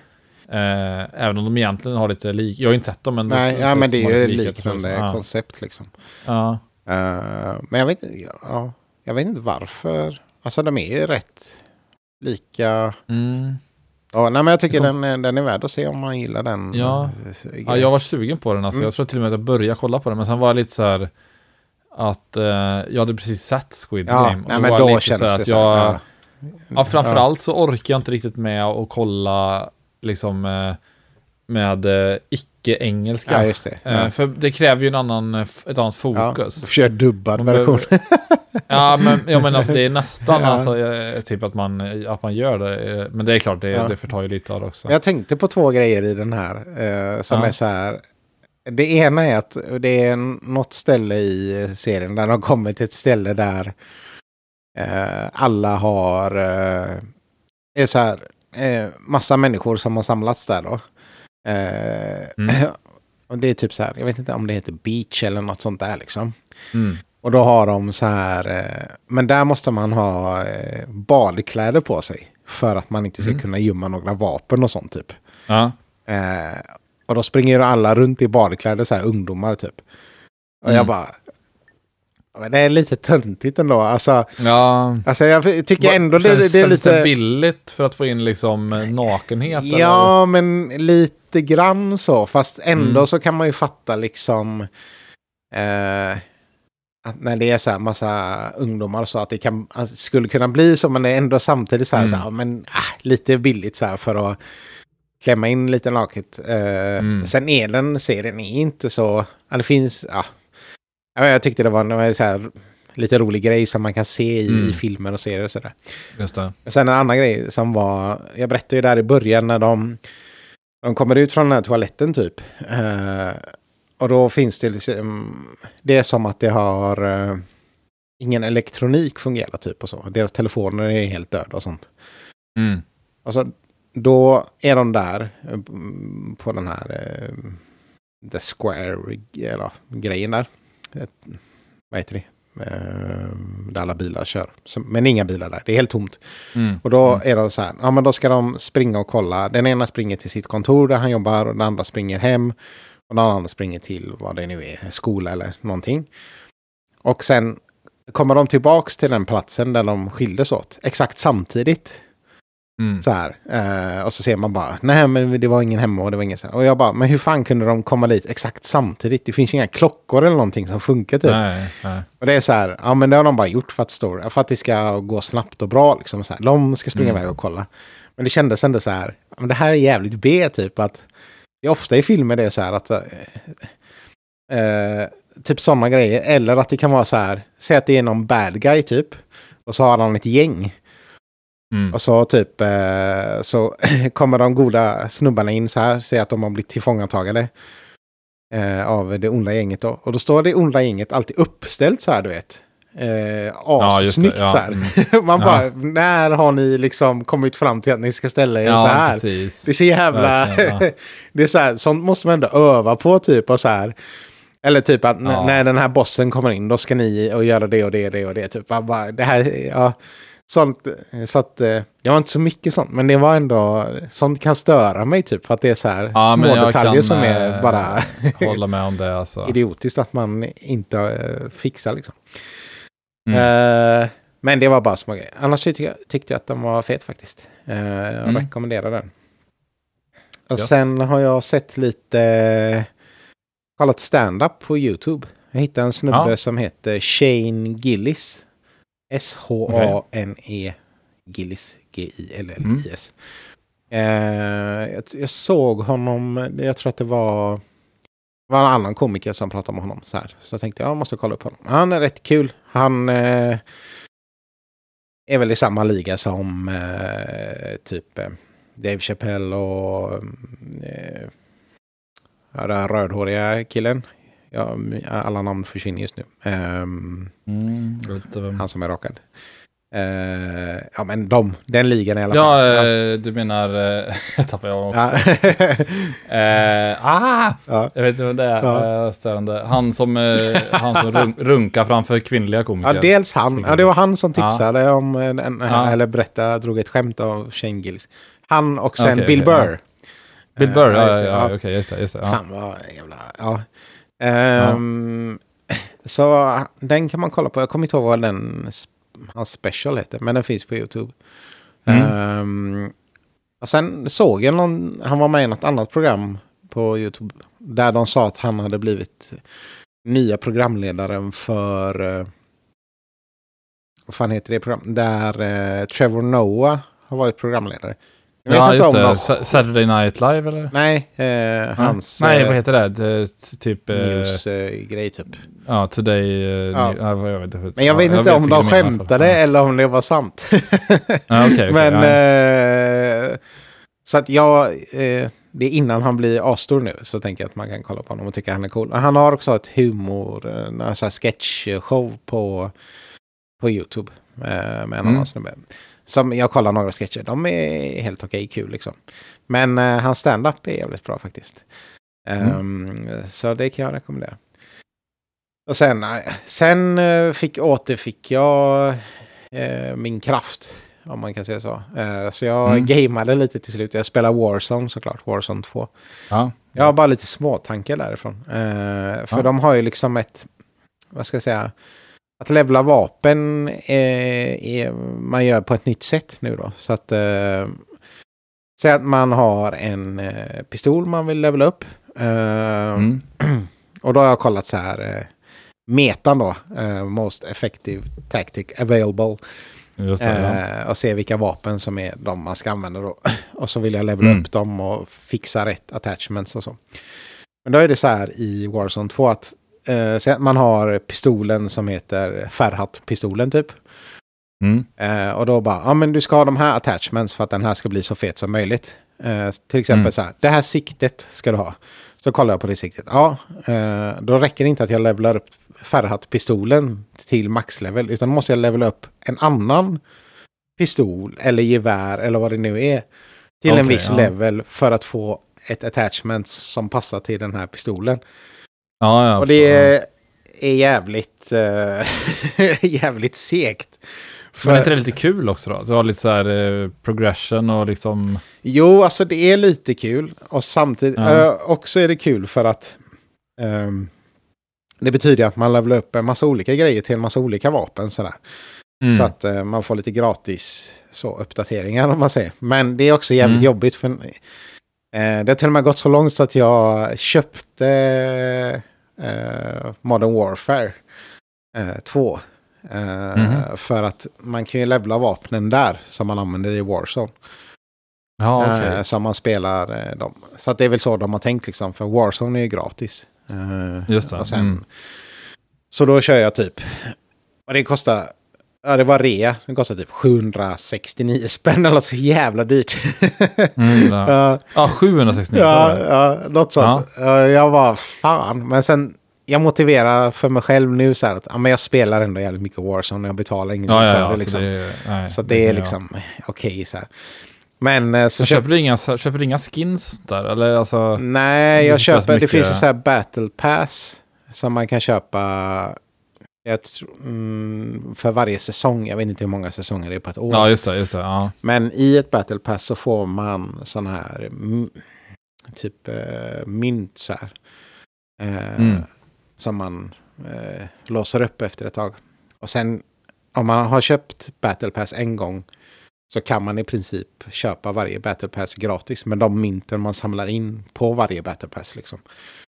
Eh, även om de egentligen har lite lik... Jag har inte sett dem, men... nej ser ja, men det är ju liknande Ja. koncept liksom. Ja. Eh, men jag vet, ja, jag vet inte varför. Alltså de är ju rätt lika. Mm. Ja, nej, men jag tycker Det den, är- den är värd att se om man gillar den. Ja. eh. Ja, jag var sugen på den. Alltså. Mm. Jag tror till och med att jag började kolla på den. Men sen var jag lite så här att eh, jag hade precis sett Squid ja, Game. och nej, men var då lite känns så här det att så. jag, ja. ja, framförallt så orkar jag inte riktigt med att kolla liksom eh, med eh, icke-engelska. Ja, just det. Eh, Ja. För det kräver ju en annan, ett annat Ja, fokus. kör dubbad version. Ja, men, ja, men alltså, det är nästan Ja. alltså, eh, typ att man, att man gör det. eh, Men det är klart, det, Ja. det förtar ju lite av det också. Jag tänkte på två grejer i den här eh, som Ja. är så här. Det ena är att det är något ställe i serien där de kommer till ett ställe där eh, alla har eh, är så här massa människor som har samlats där då. Eh, Mm. och det är typ så här, jag vet inte om det heter beach eller något sånt där liksom. Mm. Och då har de så här, eh, men där måste man ha eh, badkläder på sig. För att man inte ska Mm. kunna gömma några vapen och sånt typ. Ja. Och då springer alla runt i badkläder, så här ungdomar typ. Och jag Mm. bara... Men det är lite töntigt ändå. Alltså, ja. alltså jag tycker ändå det, känns, det är känns det lite... billigt för att få in liksom nakenhet? eller? Ja, men lite grann så. Fast ändå Mm. så kan man ju fatta liksom... Eh, att när det är så här massa ungdomar så att det kan, alltså, skulle kunna bli så. Men det är ändå samtidigt så här, Mm. så här men, ah, lite billigt så här för att klämma in lite naket. Eh, Mm. Sen är den serien är inte så... Det finns... Ja, Ja, jag tyckte det var en så här, lite rolig grej som man kan se i, Mm. filmer och serier och sådär. Just det. Men sen en annan grej som var, jag berättade ju där i början när de, de kommer ut från den här toaletten typ. Eh, och då finns det liksom, det är som att det har, eh, ingen elektronik fungerar typ och så. Deras telefoner är helt döda och sånt. Mm. Alltså, då är de där eh, på den här eh, The Square eller, grejen där. Ett, vad heter det? Eh, där alla bilar kör. Men inga bilar där. Det är helt tomt. Mm. Och då Mm. är de så här, ja men då ska de springa och kolla. Den ena springer till sitt kontor där han jobbar och den andra springer hem. Och den andra springer till vad det nu är, skola eller någonting. Och sen kommer de tillbaks till den platsen där de skildes åt. Exakt samtidigt. Mm. Så här. Eh, och så ser man bara, nej men det var ingen hemma och det var ingen så här. Och jag bara, men hur fan kunde de komma dit exakt samtidigt? Det finns inga klockor eller någonting som funkar typ. Nej, nej. Och det är så här, ja men det har de bara gjort för att, story, för att det ska gå snabbt och bra. Liksom, så här. De ska springa Mm. iväg och kolla. Men det kändes ändå så här, men det här är jävligt B typ. Att det är ofta i filmer det är så här att... eh, eh, typ sådana grejer. Eller att det kan vara så här, säg att det är någon bad guy typ. Och så har han ett gäng. Mm. Och så typ eh, så kommer de goda snubbarna in så här, säger att de har blivit tillfångatagade eh, av det onda gänget då. Och då står det onda gänget alltid uppställt så här, du vet. Eh, assnyggt ja, så här. mm. Man Ja. bara, när har ni liksom kommit fram till att ni ska ställa er Ja, så här? precis. Det är så jävla... Ja. det är så här, sånt måste man ändå öva på typ och så här. Eller typ att Ja. när den här bossen kommer in då ska ni och göra det och det och det och det. Typ. Bara, det här, ja. Sånt, så att eh, det var inte så mycket sånt, men det var ändå, sånt kan störa mig typ för att det är så här Ja, små detaljer kan, som är eh, bara Hålla med om det alltså. idiotiskt att man inte eh, fixar liksom. Mm. Eh, men det var bara små grejer. Annars tyckte jag, tyckte jag att den var fet faktiskt. Uh, jag Mm. rekommenderar den. Och Gött. sen har jag sett lite, kollat stand-up på YouTube. Jag hittade en snubbe Ja. som heter Shane Gillis. S-H-A-N-E Gillis. G-I-L-L-I-S. Eh, jag, jag såg honom, jag tror att det var, det var en annan komiker som pratade med honom. Så, här. så jag tänkte jag måste kolla upp honom. Han är rätt kul. Han eh, är väl i samma liga som eh, typ eh, Dave Chappelle och mm, eh, den rödhåriga killen. Ja, alla namn försvinner just nu. Ehm, Mm, han som är rakad. Eh, ja, men de, den ligan i alla ja, fall. eh, du menar... Eh, jag tappar jag också. Ja. Eh, ah! ja. Jag vet inte vem det är. Ja. Han som, han som run runkar framför kvinnliga komiker. Ja, dels han. Ja, det var han som tipsade om, en, en, Ja. eller berättade, drog ett skämt av Shane Gillis. Han och sen Okej, Bill okej, Burr. Bill Burr, ja, just ja, det, ja, ja. okej, just det. Just det ja. Fan vad jävla... Ja. Ehm, Så den kan man kolla på. Jag kommer inte ihåg vad den, hans special heter, men den finns på YouTube. Mm. Ehm, och sen såg jag någon, han var med i något annat program på YouTube. Där de sa att han hade blivit nya programledaren för... eh, vad fan heter det program? Där eh, Trevor Noah har varit programledare. Jag vet Ja, just det. Sa- Saturday Night Live eller? Nej, eh, hans Nej, eh, vad heter det? det typ... eh, news-grej typ. Ja, Today... eh, Ja. Ja, jag vet. Men jag Ja, vet inte om vilka de skämtade eller om det var sant. Ja, okej, okej, Men... Eh, så att jag... Eh, det är innan han blir asstor nu så tänker jag att man kan kolla på honom och tycka han är cool. Han har också ett humor, eh, en sketchshow på, på YouTube. Med en Mm. annan snubbe. Som jag kollar några sketcher. De är helt okej kul liksom. Men eh, hans stand-up är jävligt bra faktiskt. Mm. Ehm, Så det kan jag rekommendera. Och sen, eh, sen eh, fick, återfick jag eh, min kraft. Om man kan säga så. Eh, så jag Mm. gameade lite till slut. Jag spelar Warzone såklart. Warzone 2. Ja. Jag har bara lite småtankar därifrån. Eh, för Ja. de har ju liksom ett, vad ska jag säga, att levla vapen eh, är, man gör på ett nytt sätt nu då. Så att, eh, säg att man har en eh, pistol man vill levla upp. Eh, Mm. Och då har jag kollat så här, eh, metan då, most effective tactic available. Det, ja. Och se vilka vapen som är de man ska använda då. Och så vill jag levela Mm. upp dem och fixa rätt attachments och så. Men då är det så här i Warzone 2 att eh, man har pistolen som heter Ferhat-pistolen typ. Mm. Eh, och då bara, ja men du ska ha de här attachments för att den här ska bli så fet som möjligt. Eh, till exempel Mm. så här, det här siktet ska du ha. Så kollar jag på det siktet. Ja, eh, då räcker det inte att jag levlar upp Ferhat-pistolen till maxlevel. Utan då måste jag levela upp en annan pistol eller gevär eller vad det nu är. Till en Okej, viss ja. level för att få ett attachment som passar till den här pistolen. Ja, ja. Och det är, är jävligt, eh, jävligt segt. Men är inte det lite kul också då? Du har lite så här eh, progression och liksom... Jo, alltså det är lite kul. Och samtidigt Ja. eh, också är det kul för att ehm, det betyder att man levelar upp en massa olika grejer till en massa olika vapen. Sådär. Mm. Så att eh, man får lite gratis så, uppdateringar om man säger. Men det är också jävligt Mm. jobbigt. För, eh, det har till och med gått så långt så att jag köpte eh, Modern Warfare eh, 2. Eh, Mhm. För att man kan ju levla vapnen där som man använder i Warzone. ja. Eh, som man spelar eh, dem. Så att det är väl så de har tänkt liksom. För Warzone är ju gratis. Eh, Just det. sen, Mm. Så då kör jag typ. Och det kostar. Ja det var rea. Det kostar typ 769 spänn eller så jävla dyrt. Mm, ja. ja, ja, 769. ja, Ja. något sånt. Ja. Jag var fan. Men sen. jag motiverar för mig själv nu så här att ja, men jag spelar ändå jävligt mycket Warzone och jag betalar ingenting Ja, för det. så Liksom. det är- nej, så det är kan jag- liksom okej så här. Men eh, så Så köper du inga, köper du inga skins där? Eller alltså... Nej, Det jag så köper, det finns ju så här battle pass som man kan köpa jag tr- mm, för varje säsong. Jag vet inte hur många säsonger det är på ett år. Ja, just det, just det. Ja. Men i ett battle pass så får man sån här mm, typ eh, mynt så här. Eh, Mm. Som man eh, låser upp efter ett tag. Och sen om man har köpt battle pass en gång så kan man i princip köpa varje battle pass gratis med de mynten man samlar in på varje battle pass. Liksom.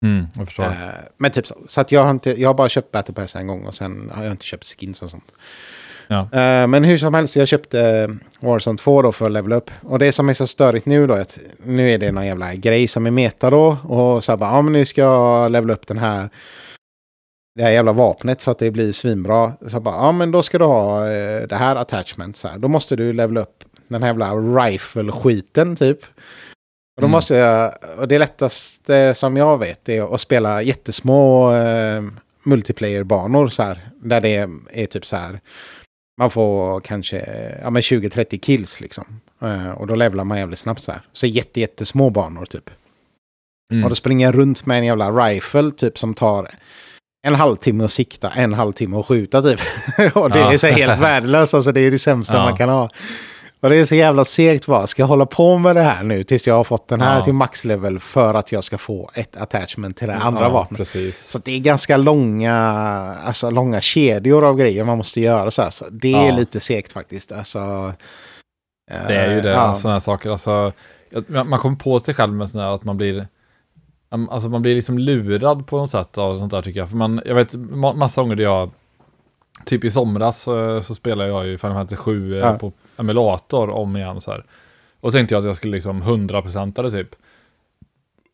Mm, jag förstår. Eh, men typ så. Så att jag, har inte, jag har bara köpt battle pass en gång och sen har jag inte köpt skins och sånt. Ja. Eh, men hur som helst, jag köpte Warzone 2 då för att levela upp. Och det som är så störigt nu då är att nu är det någon jävla grej som är meta då. Och så här bara, ja men nu ska jag levela upp den här det här jävla vapnet så att det blir svinbra. Så bara, ja men då ska du ha eh, det här attachment så här. Då måste du levela upp den här jävla rifle-skiten typ. Och då Mm. måste jag, och det lättaste som jag vet är att spela jättesmå eh, multiplayer-banor så här. Där det är, typ så här. Man får kanske ja, men 20-30 kills liksom. Eh, och då levlar man jävligt snabbt så här. Så jätte, jättesmå banor typ. Mm. Och då springer jag runt med en jävla rifle typ som tar en halvtimme att sikta, en halvtimme att skjuta typ. och det Ja. är så helt värdelöst, alltså det är det sämsta Ja. man kan ha. Och det är så jävla segt bara, ska jag hålla på med det här nu tills jag har fått den här Ja. till maxlevel för att jag ska få ett attachment till det andra ja, vapnet. Precis. Så det är ganska långa, alltså långa kedjor av grejer man måste göra så här. Så det är Ja. lite segt faktiskt. Alltså, eh, Det är ju det, ja. sådana här saker. Alltså, man kommer på sig själv med sådana här att man blir Alltså man blir liksom lurad på något sätt av sånt där tycker jag. För man, jag vet ma- massa gånger jag, typ i somras eh, så spelade jag ju Final Fantasy 7 eh, Ja. på emulator om igen så här. Och tänkte jag att jag skulle liksom 100% det typ.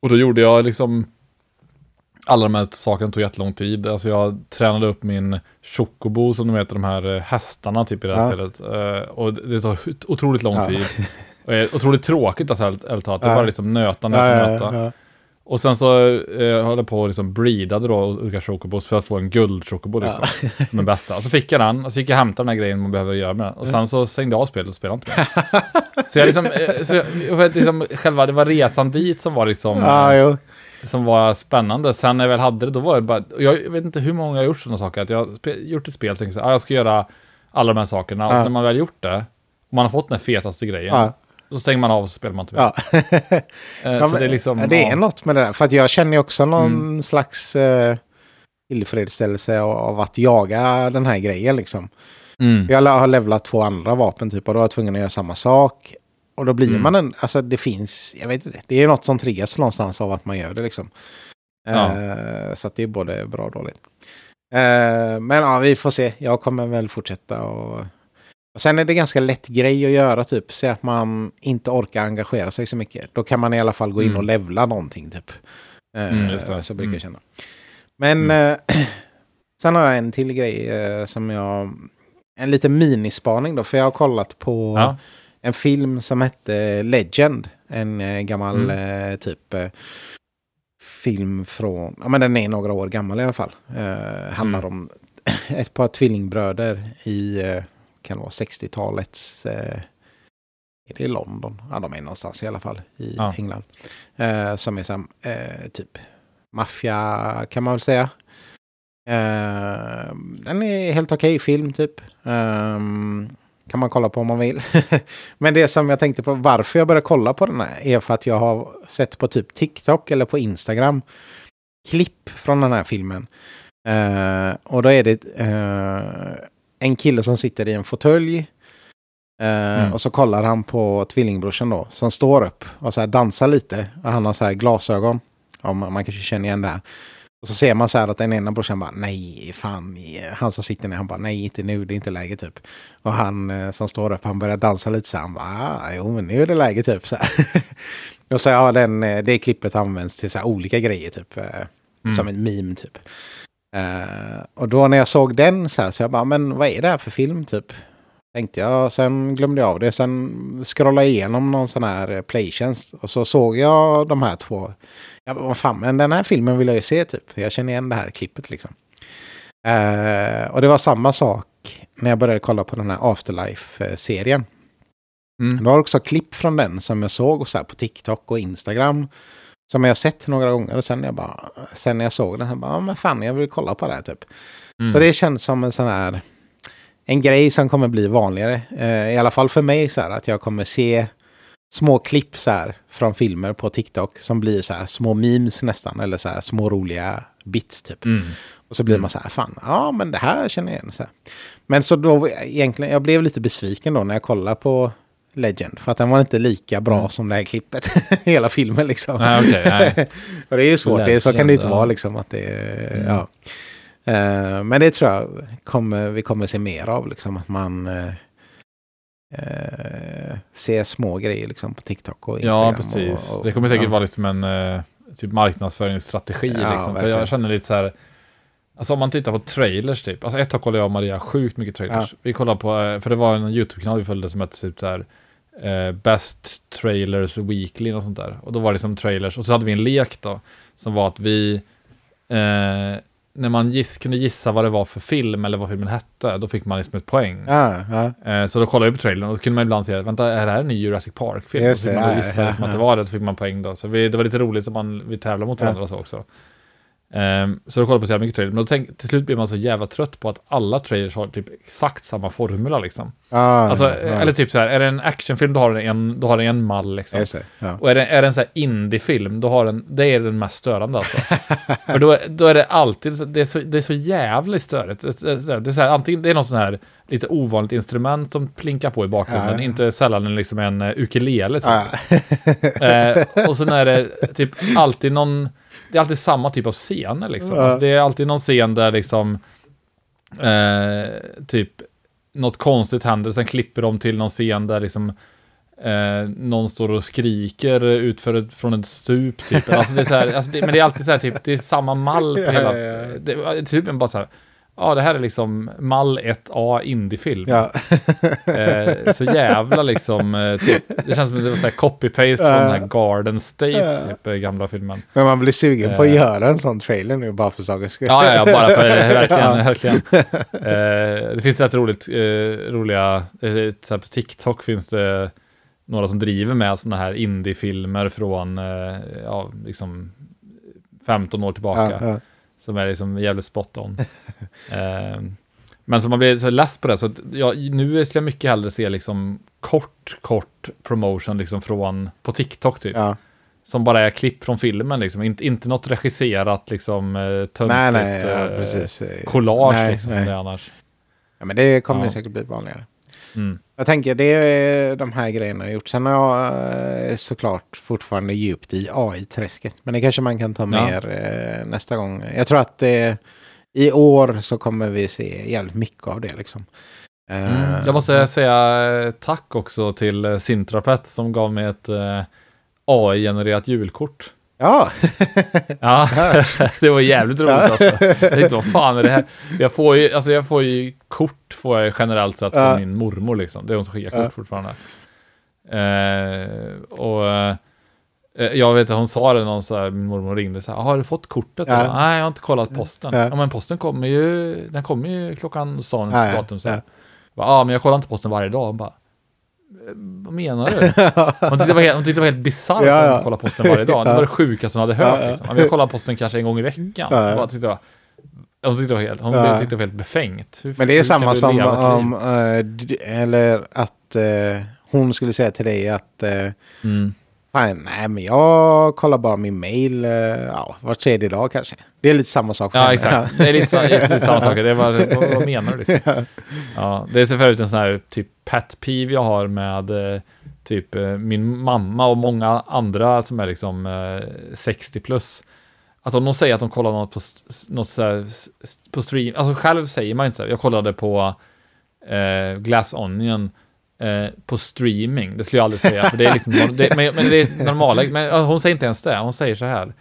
Och då gjorde jag liksom alla de här sakerna tog jättelång tid. Alltså jag tränade upp min chocobo som de heter, de här eh, hästarna typ i det här Ja. spelet. Eh, Och det tar otroligt lång Ja. tid. Och är otroligt tråkigt alltså, ärligt ärligt talat. Det är bara liksom nöta, nöta, nöta. Ja. Och sen så eh, höll jag på och liksom breedade då olika chocobos för att få en guld chocobo liksom. Som den bästa. Och så fick jag den och så gick jag och hämtade den här grejen man behöver göra med den. Och sen så stängde jag av spelet och spelade inte mer. Så jag liksom, eh, så jag, liksom själva, det var resan dit som var liksom, Ja, jo. som var spännande. Sen när jag väl hade det, då var det bara, och jag vet inte hur många jag har gjort sådana saker. Att jag har gjort ett spel och tänkt så ah, jag ska göra alla de här sakerna. Och Ja. så när man väl gjort det, och man har fått den fetaste grejen. Ja. Så stänger man av och så spelar man. Ja. Eh, Ja, så det är liksom... det är ja. något med det där. För att jag känner ju också någon Mm. slags eh, tillfredsställelse av, att jaga den här grejen liksom. Mm. Jag har levlat två andra vapen typ och då var jag tvungen att göra samma sak. Och då blir Mm. man en, alltså det finns, jag vet inte, det är något som triggas någonstans av att man gör det liksom. Ja. Eh, så det är både bra och dåligt. Eh, men ja, vi får se. Jag kommer väl fortsätta och... och sen är det ganska lätt grej att göra typ. Se att man inte orkar engagera sig så mycket. Då kan man i alla fall gå in Mm. och levla någonting typ. Eh, Mm. Så brukar Mm. jag känna. Men eh, sen har jag en till grej eh, som jag... En liten minispaning då. För jag har kollat på Ja. en film som hette Legend. En eh, gammal Mm. eh, typ eh, film från, ja men den är några år gammal i alla fall. Handlar Mm. om ett par tvillingbröder i, kan vara 60-talets, eh, är det London? Ja de är någonstans i alla fall i Ja. England. Eh, som är som, eh, typ maffia kan man väl säga. Eh, den är helt okej film typ. Ehm, kan man kolla på om man vill. Men det som jag tänkte på, varför jag började kolla på den här är för att jag har sett på typ TikTok eller på Instagram klipp från den här filmen. Eh, och då är det eh, en kille som sitter i en fåtölj. Eh, Mm. Och så kollar han på tvillingbrorsan då, som står upp och så här dansar lite. Och han har så här glasögon. Om man man kanske känner igen det här. Och så ser man så här att den ena brorsan bara nej, fan, han som sitter ner, han bara nej, inte nu, det är inte läge typ. Och han eh, som står upp, han börjar dansa lite så här, han bara ah, jo, men nu är det läge typ. Så och så ja, den, eh, det klippet används till så här olika grejer typ. eh, Mm. Som en meme typ. Eh, och då när jag såg den så här, så jag bara, men vad är det här för film typ? Tänkte jag, sen glömde jag av det. Sen scrollade jag igenom någon sån här eh, playtjänst. Och så såg jag de här två. Ja, vad fan, men den här filmen vill jag ju se typ. Jag känner igen det här klippet liksom. Eh, och det var samma sak när jag började kolla på den här Afterlife-serien. Mm. Det var också klipp från den som jag såg så här på TikTok och Instagram. Som jag sett några gånger och sen, jag bara, sen när jag såg den, så bara, ja, men fan jag vill kolla på det här typ. Mm. Så det känns som en sån här, en grej som kommer bli vanligare. Eh, I alla fall för mig så här, att jag kommer se små klipp så här från filmer på TikTok som blir så här små memes nästan, eller så här små roliga bits typ. Mm. Och så blir man så här, fan, ja men det här känner jag igen. Så här. Men så då, egentligen, jag blev lite besviken då när jag kollade på Legend. För att den var inte lika bra Mm. som det här klippet. Hela filmen liksom. Okej, nej. och det är ju svårt, det, är- så kan det ju inte Legend, vara ja. liksom. Att det, Mm. ja. Eh, men det tror jag kommer, vi kommer se mer av, liksom. Att man eh, eh, ser små grejer liksom, på TikTok och Instagram. Ja, precis. Och, och, det kommer säkert ja. vara liksom en typ marknadsföringsstrategi. Ja, liksom. För jag känner lite så här, alltså om man tittar på trailers typ. Alltså ett tag kollade jag och Maria sjukt mycket trailers. Vi kollade på, för det var en YouTube-kanal vi följde som hette typ så här eh, Best Trailers Weekly och sånt där. Och då var det som trailers. Och så hade vi en lek då, som var att vi, eh, när man giss, kunde gissa vad det var för film eller vad filmen hette, då fick man liksom ett poäng. Ja, ja. Eh, Så då kollade vi på trailern och då kunde man ibland säga, vänta, är det här en ny Jurassic Park-film? Då fick det, man gissa ja, liksom att det var det, så fick man poäng då. Så vi, det var lite roligt att man, vi tävlade mot varandra så också. Ehm, så då kollade jag på så jävla mycket trailer. Men då tänk, till slut blir man så jävla trött på att alla trailers har typ exakt samma formula liksom. Ja, Alltså, ja, eller typ så här, är det en actionfilm då har den en, då har den en mall liksom. Ja. Och är det, är det en sån här indie-film, då har den, det är den mest störande alltså. För då, är- då är det alltid, så- det är så, det är så jävligt störigt. Det, det, det är så här, antingen det är någon sån här lite ovanligt instrument som plinkar på i bakgrunden, Ja. inte sällan en, liksom en uh, ukulele typ. Ja. Eh, och sen är det typ alltid någon, det är alltid samma typ av scener liksom. Alltså, det är alltid någon scen där liksom, eh, typ, något konstigt händer, sen klipper de till någon scen där liksom Eh, någon står och skriker utför ett, från ett stup typ. Alltså det är så här, alltså det, men det är alltid så här typ, det är samma mall på hela... Det, typ bara så här, ja det här är liksom mall 1A indiefilm. Ja. Eh, så jävla liksom, eh, typ, det känns som att det var så här copy-paste från den här Garden State, typ, eh, gamla filmen. Men man blir sugen på att Eh. göra en sån trailer nu bara för sakens skull. Ja, ja, ja, bara för, eh, verkligen, Ja. verkligen. Eh, det finns rätt roligt, eh, roliga, eh, här på TikTok finns det några som driver med sådana här indiefilmer från, eh, ja, liksom 15 år tillbaka. Ja. Som är liksom jävligt spot on. eh, men så man blir så less på det, så att jag, nu skulle jag mycket hellre se liksom kort, kort promotion liksom från, på TikTok typ. Ja. Som bara är klipp från filmen liksom, inte, inte något regisserat liksom eh, töntigt Nej, nej, ja, eh, collage Nej, liksom nej. som det är annars. Ja, men det kommer Ja. säkert bli vanligare. Mm. Jag tänker det är de här grejerna jag gjort. Sen har jag eh, såklart fortfarande djupt i AI-träsket. Men det kanske man kan ta Ja. mer eh, nästa gång. Jag tror att eh, i år så kommer vi se jävligt mycket av det liksom. Eh, Mm. Jag måste säga eh, tack också till eh, Sintrapet som gav mig ett eh, AI-genererat julkort. Ja, Ja, det var jävligt roligt alltså. Jag tänkte, vad fan är det här? Jag får ju, alltså jag får ju kort, får jag generellt sett från Ja. min mormor liksom. Det är hon som skickar kort Ja. fortfarande. Eh, och eh, jag vet att hon sa det någon så här, min mormor ringde så här, har du fått kortet? Ja. Bara, Nej, jag har inte kollat posten. Ja. Ja. men posten kommer ju, den kommer ju klockan, sa hon Ja, ja, datum så ja. här. Jag bara, Ja, men jag kollar inte posten varje dag. Bara, "Eh, vad menar du? Hon tyckte det var helt, hon tyckte det var helt bisarrt Ja, att ja. inte kolla posten varje dag. Det var det sjukaste hon hade hört. Ja, ja. Liksom. Jag kollar posten kanske en gång i veckan. Ja, tyckte det var, hon tyckte det var helt, hon Ja. tyckte det var helt befängt. Hur- men det är samma som om, eh, eller att eh, hon skulle säga till dig att eh, Mm. Fan, nej, men jag kollar bara min mail eh, ja, var tredje dag kanske. Det är lite samma sak för Ja, henne. exakt. Det är lite, lite samma sak. Det var, vad, vad menar du liksom? Ja, det är så förut en sån här typ pet peeve jag har med eh, typ eh, min mamma och många andra som är liksom eh, 60 plus. Att om de säger att de kollar något på, något så här, på stream, alltså själv säger man inte så här, jag kollade på eh, Glass Onion eh, på streaming, det skulle jag aldrig säga, för det är liksom, det, men, men det är normala, men ja, hon säger inte ens det, hon säger så här,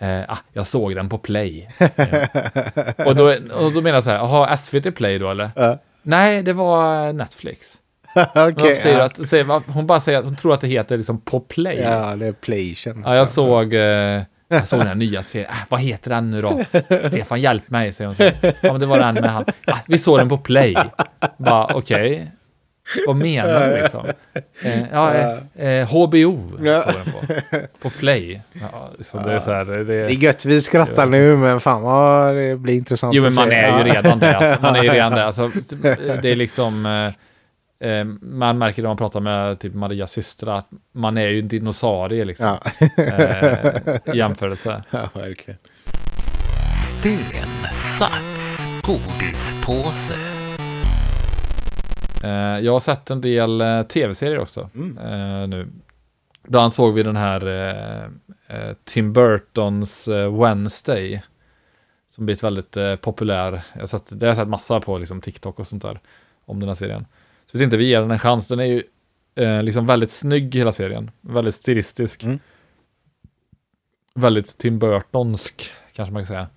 eh, ah, jag såg den på play. Eh, och, då, och då menar jag så här, jaha, SVT Play då eller? Ja. Nej, det var Netflix. Okej. Hon, säger ja. att, säger, hon bara säger att hon tror att det heter liksom på play. Ja, ja, det är Playtion. jag såg... Eh, jag såg den här nya serien. Äh, vad heter den nu då? Stefan, hjälp mig, säger hon så. Ja, men det var den med han. Ja, vi såg den på play. Bara, okej. Vad menar du liksom? Eh, ja, eh, eh, HBO Ja. den på. På play. Ja, så det är så här, det, Det är gött, vi skrattar nu, men fan vad det blir intressant Jo, men att man se. är ju redan det. Alltså. Man är ju redan det. Alltså, det är liksom... Eh, eh, man märker när man pratar med typ Marias syster att man är ju en dinosaurie liksom. Ja. Eh, i jämförelse. ja, verkligen. Bönsnack, godis-påse. Eh, jag har sett en del eh, tv-serier också Mm. eh, nu. Bland annat såg vi den här eh, eh, Tim Burtons eh, Wednesday. Som blivit väldigt eh, populär. Jag har sett, det har jag sett massa på liksom, TikTok och sånt där. Om den här serien. Så vet inte, vi ger den en chans. Den är ju eh, liksom väldigt snygg hela serien. Väldigt stilistisk. Mm. Väldigt Tim Burtonsk kanske man kan säga.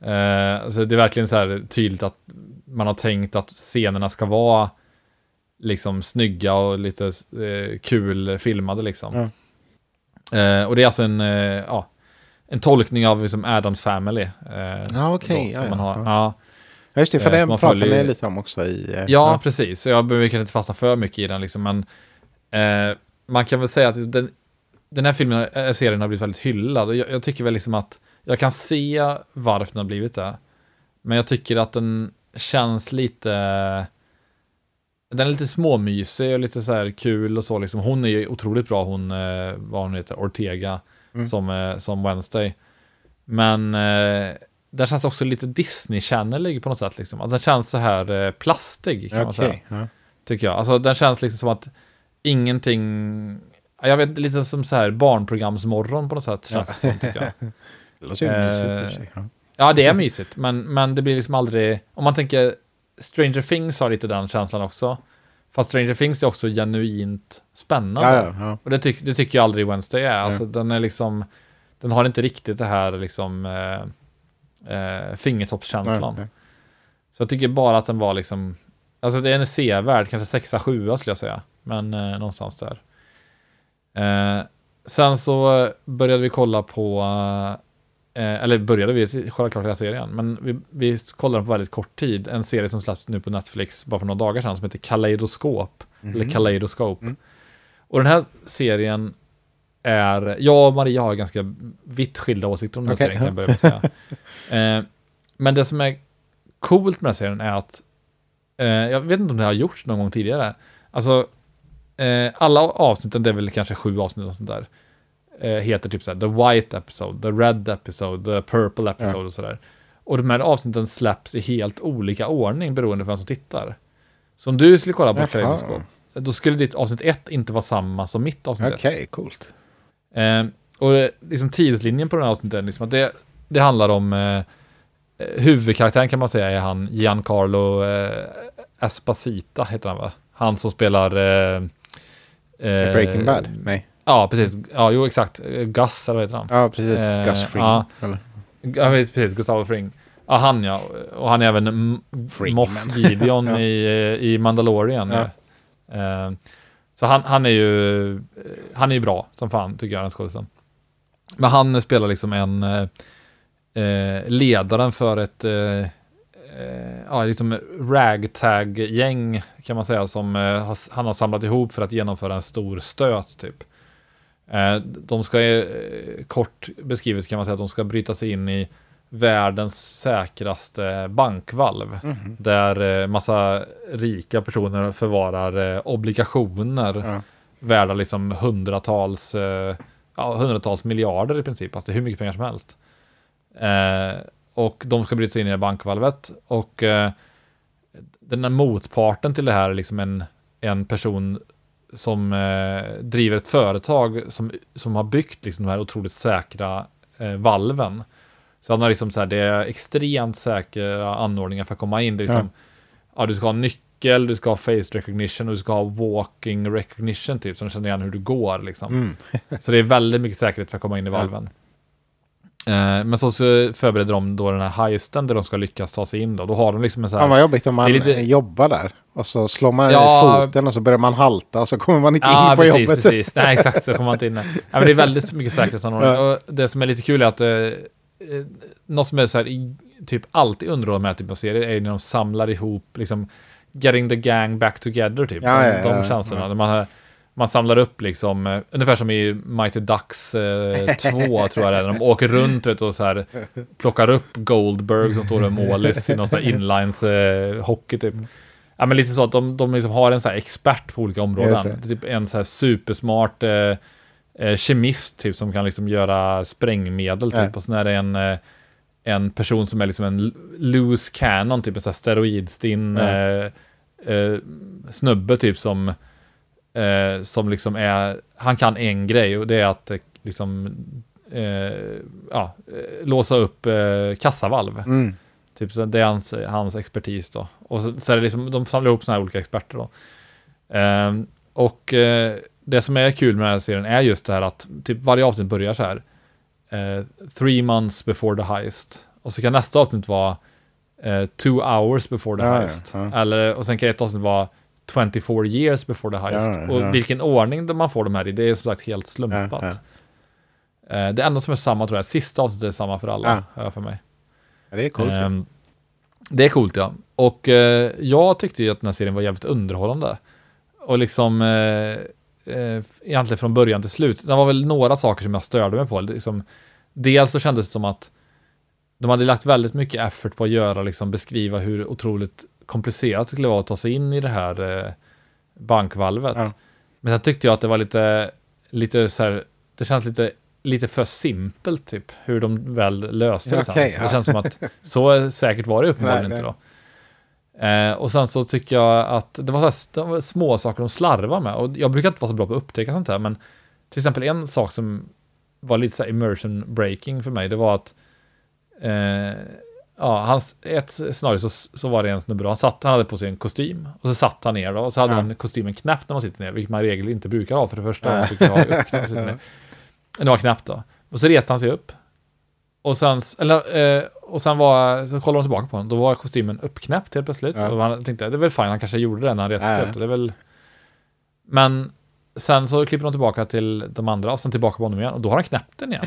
Eh, så det är verkligen så här tydligt att man har tänkt att scenerna ska vara liksom snygga och lite eh, kul filmade liksom. Ja. Eh, och det är alltså en, eh, ja, en tolkning av liksom Adams Family. Eh, Ja, okej, då, ja, ja, ja. ja. Ja, just det, för Eh, man pratade följer- lite om också i... eh, Ja, precis. Så jag behöver kanske inte fastna för mycket i den, liksom, men eh, man kan väl säga att den, den här filmen, äh, serien har blivit väldigt hyllad. Och jag, jag tycker väl liksom att jag kan se varför den har blivit det. Men jag tycker att den känns lite... Den är lite småmysig och lite så här kul och så. Liksom. Hon är ju otroligt bra, hon, eh, vad hon heter, Ortega, Mm. som, eh, som Wednesday. Men eh, där känns det också lite Disney Channel på något sätt. Liksom. Alltså, den känns så här eh, plastig kan man säga. Ja. Tycker jag. Alltså den känns liksom som att ingenting... Jag vet, lite som så här barnprogramsmorgon på något sätt. Känns det som, tycker jag. Det låter ju Eh, mysigt sig. Ja. Ja, det är mysigt. Men, men det blir liksom aldrig... Om man tänker... Stranger Things har lite den känslan också. Fast Stranger Things är också genuint spännande. Ja, ja, ja. Och det, tyck, det tycker jag aldrig Wednesday är. Alltså, den är liksom... Den har inte riktigt det här liksom... Eh, eh, fingertoppskänslan. Så jag tycker bara att den var liksom... Alltså det är en sevärd, kanske sexa, sjua skulle jag säga. Men eh, någonstans där. Eh, sen så började vi kolla på... Eh, eller började vi kolla klart hela serien. Men vi, vi kollade på väldigt kort tid. En serie som släpptes nu på Netflix bara för några dagar sedan som heter Kaleidoskop. Eller Kaleidoskop. Mm. Och den här serien är... Jag och Maria har ganska vitt skilda åsikter om den här Okej. serien kan jag börja med att säga. eh, men det som är coolt med den här serien är att eh, jag vet inte om det har gjorts någon gång tidigare. Alltså, eh, alla avsnitten, det är väl kanske sju avsnitt och sånt där, eh, heter typ såhär The White Episode, The Red Episode, The Purple Episode Ja. och sådär. Och de här avsnitten släpps i helt olika ordning beroende på vem som tittar. Så om du skulle kolla på. Kaleidoskop, då skulle ditt avsnitt ett inte vara samma som mitt avsnitt ett. Okej, coolt. Eh, och liksom tidslinjen på den här avsnittet är liksom att det, det handlar om eh, eh, huvudkaraktären kan man säga är han Giancarlo eh, Esposita heter han va? Han som spelar eh, eh, Breaking Bad? Nej. Ja, precis. Ja, jo exakt. Gus, eller vad heter han? Ja, precis. Eh, Gus Fring. ja. Eller? Ja, precis. Gustavo Fring. Ja, han ja. Och han är även. Moff Gideon Ja. i, eh, i Mandalorian. Ja. Eh, så han, han är ju eh, han är ju bra som fan, tycker jag, den skådisen. Men han spelar liksom en eh, eh, ledaren för ett eh, ja, liksom ragtag-gäng kan man säga som han har samlat ihop för att genomföra en stor stöt typ. Eh, de ska, eh, kort beskrivet kan man säga att de ska bryta sig in i världens säkraste bankvalv. Mhm. Där eh, massa rika personer förvarar obligationer Ja. värda liksom hundratals, ja, hundratals miljarder i princip, alltså det är hur mycket pengar som helst. Och de ska bryta sig in i bankvalvet och den här motparten till det här är liksom en, en person som eh, driver ett företag som, som har byggt liksom de här otroligt säkra eh, valven. Så han har liksom så här, det är extremt säkra anordningar för att komma in. Det är liksom, ja. du ska ha nyckel, du ska ha face recognition och du ska ha walking recognition typ, så de känner igen hur du går liksom. Mm. Så det är väldigt mycket säkerhet för att komma in i valven. Eh, men så, förbereder de då den här heisten där de ska lyckas ta sig in då. Då har de liksom en så här... Fan vad jobbigt om man lite- jobbar där. Och så slår man Ja. i foten och så börjar man halta och så kommer man inte Ja, in på precis, jobbet. precis. Nej, exakt, så kommer man inte in. Ja, det är väldigt mycket säkerhetsanordningar. Ja. Och det som är lite kul är att eh, eh, något som är så här, i, typ alltid underhåller med typ av serier är när de samlar ihop, liksom, getting the gang back together, typ. Ja, de, ja, ja, de känslorna. ja. Man, man samlar upp liksom, eh, ungefär som i Mighty Ducks 2, tror jag det är, när de åker runt vet, och så här, plockar upp Goldberg som står och målis i någon sån här inlines eh, hockey typ. Ja, men lite så att de, de liksom har en så expert på olika områden. Typ en så här supersmart eh, eh, kemist typ som kan liksom göra sprängmedel typ. Ja. Och sen är det en, eh, en person som är liksom en loose cannon, typ en så här steroidstinn Ja. eh, eh, snubbe typ som eh, som liksom är, han kan en grej och det är att liksom ja, låsa upp kassavalv. Mm. Typ så det är hans, hans expertis då. Och så, så är det liksom, de samlar ihop sådana här olika experter då. Ehm, och eh, det som är kul med den här serien är just det här att typ varje avsnitt börjar så här. Eh, three months before the heist. Och så kan nästa avsnitt vara eh, two hours before the Ja, ja, heist. ja. Eller, och sen kan ett avsnitt vara 24 years before the heist. Ja, ja, och ja. vilken ordning man får de här i, det är som sagt helt Ja, slumpat. ja. Det enda som är samma tror jag, sista avsnittet är samma för alla, Ja. för mig. Ja, det är coolt. Ehm, det är coolt ja. Och eh, jag tyckte ju att den här serien var jävligt underhållande. Och liksom eh, eh, egentligen från början till slut. Det var väl några saker som jag störde mig på. Liksom, dels så kändes det som att de hade lagt väldigt mycket effort på att göra, liksom, beskriva hur otroligt komplicerat det skulle vara att ta sig in i det här eh, bankvalvet. Ja. Men sen tyckte jag att det var lite, lite så här, det känns lite, lite för simpelt typ, hur de väl löste det sen. Okej, Så Det ja. känns som att så säkert var det uppenbarligen inte då. Eh, och sen så tycker jag att det var, så här, små saker de slarvar med. Och jag brukar inte vara så bra på att upptäcka sånt här, men till exempel en sak som var lite så här immersion breaking för mig, det var att eh, ja, hans, ett scenario så, så var det en snubbe då, han, satt, han hade på sig en kostym och så satt han ner då och så hade Ja. han kostymen knäppt när man sitter ner, vilket man i regel inte brukar ha för det första. Man brukar ha upp när man sitter ner. Det var knappt då. Och så reste han sig upp. Och sen, eller, eh, och sen var, så kollade de tillbaka på honom, då var kostymen uppknäppt helt plötsligt. Ja. Och han tänkte, det är väl fine, han kanske gjorde det när han reste sig Ja. upp. Det är väl... Men sen så klipper de tillbaka till de andra och sen tillbaka på honom igen och då har han knäppt den igen.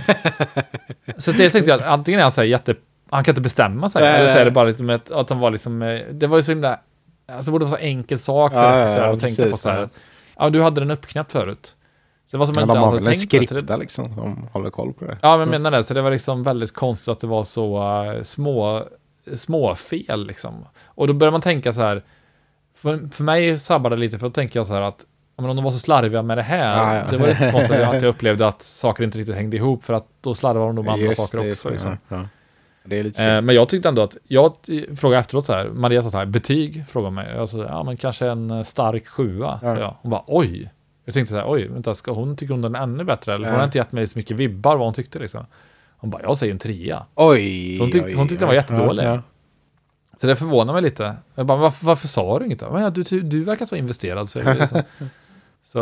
så det tänkte jag antingen är han så här jätte, han kan inte bestämma sig, Nej, eller så är det bara lite med att, de var liksom, eh, det var ju så himla, alltså det borde vara så enkel sak för Ja, ja, här, ja, att tänka på så här. ja. Ja, du hade den uppknäppt förut. Så det var som Ja, man de inte har alls väl en. Så det- skripta liksom som håller koll på det. Ja, men jag menar det. Så det var liksom väldigt konstigt att det var så uh, små, små fel liksom. Och då börjar man tänka så här. För, för mig sabbade det lite, för då tänker jag så här att ja, men om de var så slarviga med det här, Ja, ja. det var lite konstigt att jag upplevde att saker inte riktigt hängde ihop, för att då slarvar de nog med andra Just saker det, också. så, Liksom. ja, ja. Det Eh, men jag tyckte ändå att, jag frågade efteråt så här, Maria sa så här, betyg, frågade mig. Jag sa, ja men kanske en eh, stark sjua, Ja. sa jag. Hon bara, oj. Jag tänkte så här, oj, vänta, ska hon, tycker hon den är ännu bättre? Eller? Ja. Hon har inte gett mig så mycket vibbar vad hon tyckte liksom. Hon bara, jag säger en trea. Oj! så hon tyckte- oj, hon tyckte den var jättedålig. Ja, Så det förvånar mig lite. Jag bara, varför, varför sa du inget då? Men ja, du, du, verkar så investerad. Så, det liksom. så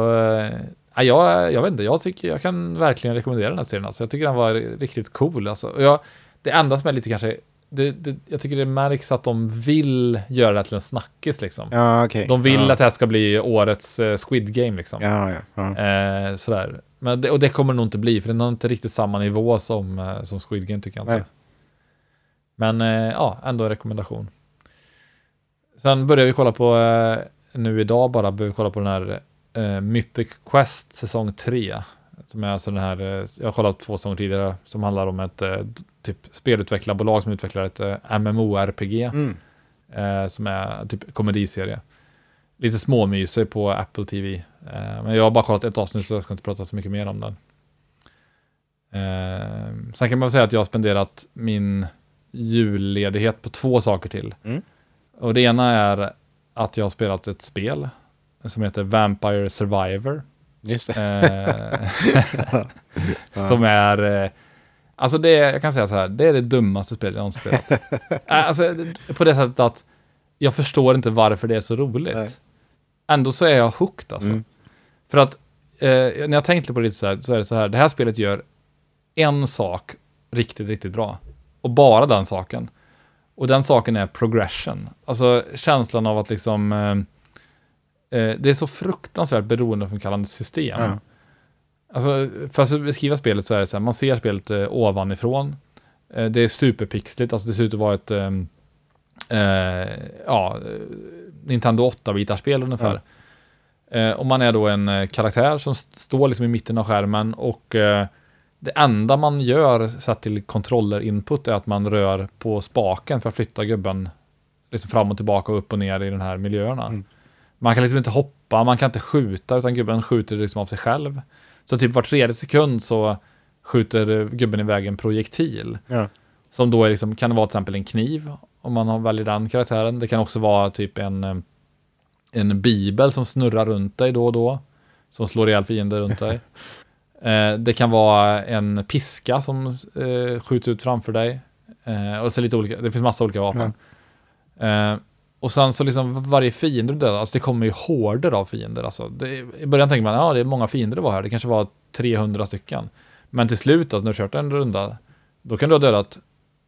ja, jag, jag vet inte, jag, tycker, jag kan verkligen rekommendera den här serien. Alltså. Jag tycker den var riktigt cool. Alltså. Jag, det enda som är lite kanske, det, det, jag tycker det märks att de vill göra det till en snackis liksom. ja okej. De vill ja. att det här ska bli årets eh, Squid Game liksom. Ja, ja. ja. Eh, sådär. Men det, och det kommer det nog inte bli, för den har inte riktigt samma nivå som, eh, som Squid Game tycker jag inte. Nej. Men eh, ja, ändå en rekommendation. Sen börjar vi kolla på, eh, nu idag bara, börjar vi kolla på den här eh, Mythic Quest säsong 3. Som är alltså den här, eh, jag har kollat två säsonger tidigare, som handlar om ett eh, typ spelutvecklarbolag som utvecklar ett eh, MMORPG. Mm. Eh, som är typ komediserie. Lite småmysig på Apple TV. Eh, men jag har bara kollat ett avsnitt så jag ska inte prata så mycket mer om den. Eh, sen kan man säga att jag har spenderat min julledighet på två saker till. Mm. Och det ena är att jag har spelat ett spel som heter Vampire Survivor. Just det. Eh, som är... Alltså det, jag kan säga så här, det är det dummaste spelet jag någonsin spelat. Alltså på det sättet att jag förstår inte varför det är så roligt. Nej. Ändå så är jag hooked alltså. Mm. För att eh, när jag tänkte på det lite så här, så är det så här, det här spelet gör en sak riktigt, riktigt bra. Och bara den saken. Och den saken är progression. Alltså känslan av att liksom... Eh, eh, det är så fruktansvärt beroendeframkallande system. Ja. Alltså, för att beskriva spelet så är det så här, man ser spelet eh, ovanifrån. Eh, det är superpixligt, alltså det ser ut att vara ett ehm, eh, ja, eh, Nintendo 8-bitars spel ungefär. Eh, och man är då en eh, karaktär som st- står liksom i mitten av skärmen och det enda man gör sett till kontroller-input är att man rör på spaken för att flytta gubben liksom fram och tillbaka och upp och ner i den här miljöerna. Mm. Man kan liksom inte hoppa, man kan inte skjuta, utan gubben skjuter liksom av sig själv. Så typ var tredje sekund så skjuter gubben iväg en projektil. Ja. Som då är liksom, kan vara till exempel en kniv, om man har väljer den karaktären. Det kan också vara typ en, eh, en bibel som snurrar runt dig då och då. Som slår ihjäl fiender runt dig. Eh, det kan vara en piska som eh, skjuts ut framför dig. Eh, och så lite olika, det finns massa olika vapen. Eh, och sen så liksom varje fiende du dödar, alltså det kommer ju horder av fiender. Alltså det, I början tänker man, ja det är många fiender det var här, det kanske var 300 stycken. Men till slut, alltså, när du kört en runda, då kan du ha dödat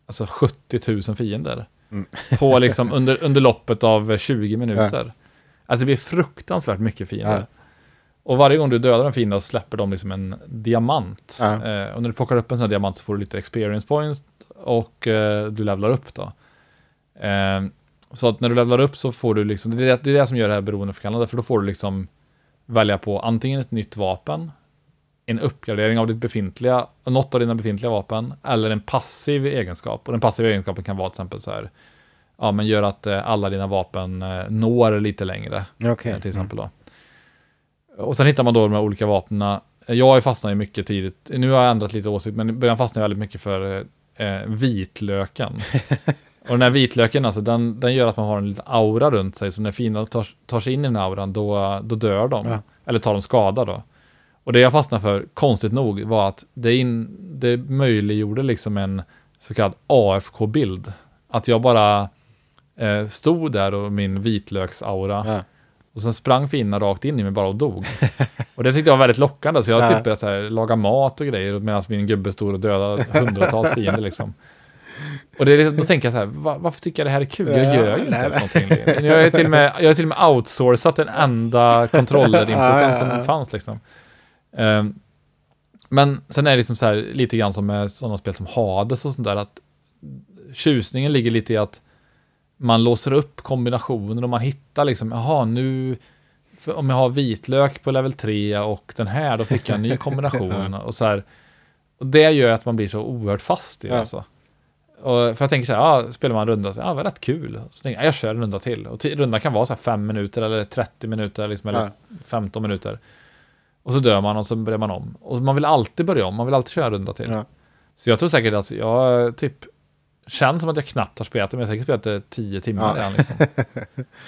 alltså 70 000 fiender. Mm. På liksom under, under loppet av 20 minuter. Alltså det blir fruktansvärt mycket fiender. Ja. Och varje gång du dödar en fiende så släpper de liksom en diamant. Ja. Eh, och när du plockar upp en sån här diamant så får du lite experience points och eh, du levlar upp då. Eh, så att när du levlar upp så får du liksom, det är det, det, är det som gör det här beroendeförkallande, för då får du liksom välja på antingen ett nytt vapen, en uppgradering av ditt befintliga, något av dina befintliga vapen, eller en passiv egenskap. Och den passiva egenskapen kan vara till exempel så här, ja men gör att eh, alla dina vapen eh, når lite längre. Okej. Eh, till exempel då. Och sen hittar man då de här olika vapnen. Jag har ju fastnat mycket tidigt. Nu har jag ändrat lite åsikt, men i början fastnade jag väldigt mycket för eh, vitlöken. och den här vitlöken, alltså, den, den gör att man har en liten aura runt sig, så när fienden tar, tar sig in i den auran, då, då dör de. Ja. Eller tar de skada då. Och det jag fastnade för, konstigt nog, var att det, in, det möjliggjorde liksom en så kallad AFK-bild. Att jag bara eh, stod där och min vitlöksaura Ja. och sen sprang fienderna rakt in i mig bara och dog. och det tyckte jag var väldigt lockande, så jag Ja. typ började så här, laga mat och grejer medan min gubbe stod och dödade hundratals fiender liksom. Och det, är då tänker jag så här, va, varför tycker jag det här är kul? Jag Ja, gör ju inte nej, ens någonting. Jag har till och med, jag har till och med outsourcat den enda kontrollerinputen Ja, ja, ja. som fanns liksom. Ehm, men sen är det liksom så här, lite grann som med sådana spel som Hades och sånt där, att tjusningen ligger lite i att man låser upp kombinationer och man hittar liksom, jaha nu, om jag har vitlök på level 3 och den här, då fick jag en ny kombination och så här. Och det gör att man blir så oerhört fast i det Ja. alltså. Och för jag tänker så här, ja, spelar man en runda, så, ja, det var rätt kul. Så tänker jag, jag kör en runda till. Och rundan kan vara så här 5 minuter eller 30 minuter, liksom, eller Ja. 15 minuter. Och så dör man och så börjar man om. Och man vill alltid börja om, man vill alltid köra en runda till. Ja. Så jag tror säkert att jag typ känns som att jag knappt har spelat det, men jag har säkert spelat det 10 timmar Ja. redan. Liksom.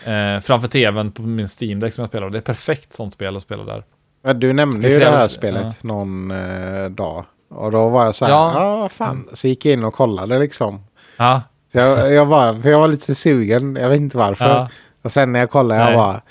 eh, framför tvn på min Steam Deck som jag spelar. Det är perfekt sånt spel att spela där. Ja, Du nämnde ju det här spelet någon eh, dag. Och då var jag så här, Ja. ah, fan. Så gick jag in och kollade liksom. Ja, Så jag, jag, bara, för jag var lite sugen, jag vet inte varför. ja, Och sen när jag kollade, jag Nej. bara...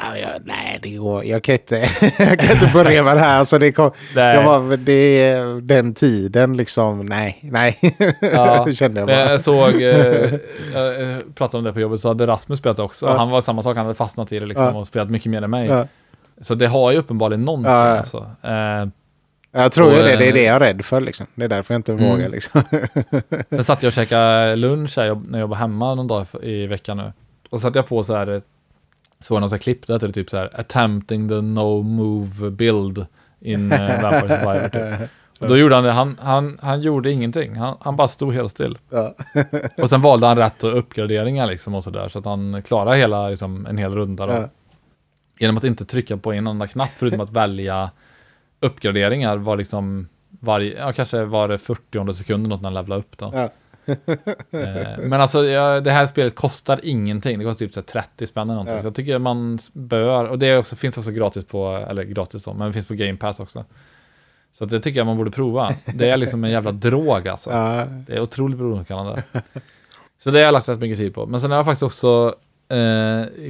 Ja, jag, nej, det går. Jag kan inte, jag kan inte börja med det här. Så det kom, Nej. jag var, det är den tiden liksom. Nej, nej. Ja. Kände jag bara. jag såg, eh, jag eh, pratade om det på jobbet, så hade Rasmus spelat också. Ja. Han var samma sak, han hade fastnat i det liksom, och spelat mycket mer än mig. Så det har ju uppenbarligen någonting. Ja. Alltså. Eh, Jag tror ju och, det. Det är eh, det jag är rädd för liksom. Det är därför jag inte Mm. vågar liksom. sen satt jag och käkade lunch här, när jag var hemma någon dag i veckan nu. Och så satt jag på så här, eh, såg någon så här klipp där det är typ så här, attempting the no move build in uh, Vampire Survivor. Typ. Och då gjorde han det, han, han, han gjorde ingenting, han, han bara stod helt still. Ja. Och sen valde han rätt uppgraderingar liksom och sådär, så att han klarade hela, liksom, en hel runda då. Ja. Genom att inte trycka på en enda knapp, förutom att välja uppgraderingar var liksom varje, ja kanske var det 40 sekunden något när han levlade upp då. Ja. Eh, Men alltså ja, det här spelet kostar ingenting, det kostar typ så här 30 spänn eller någonting. Ja. Så jag tycker man bör, och det också, finns också gratis på, eller gratis då, men det finns på Game Pass också. Så det tycker jag man borde prova. Det är liksom en jävla drog alltså. Ja. Det är otroligt beroendeframkallande. Så det har jag lagt rätt mycket tid på. Men sen har jag faktiskt också,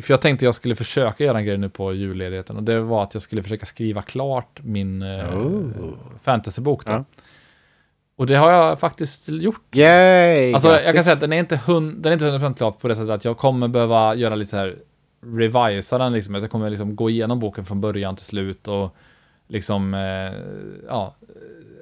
för jag tänkte jag skulle försöka göra en grej nu på julledigheten. Och det var att jag skulle försöka skriva klart min eh, Oh. fantasybok. Då. Ja. Och det har jag faktiskt gjort. Yay! Alltså jag kan säga att den är inte, hund, den är inte 100% klar på det sättet att jag kommer behöva göra lite här revisa den liksom. Att jag kommer liksom gå igenom boken från början till slut och liksom eh, ja,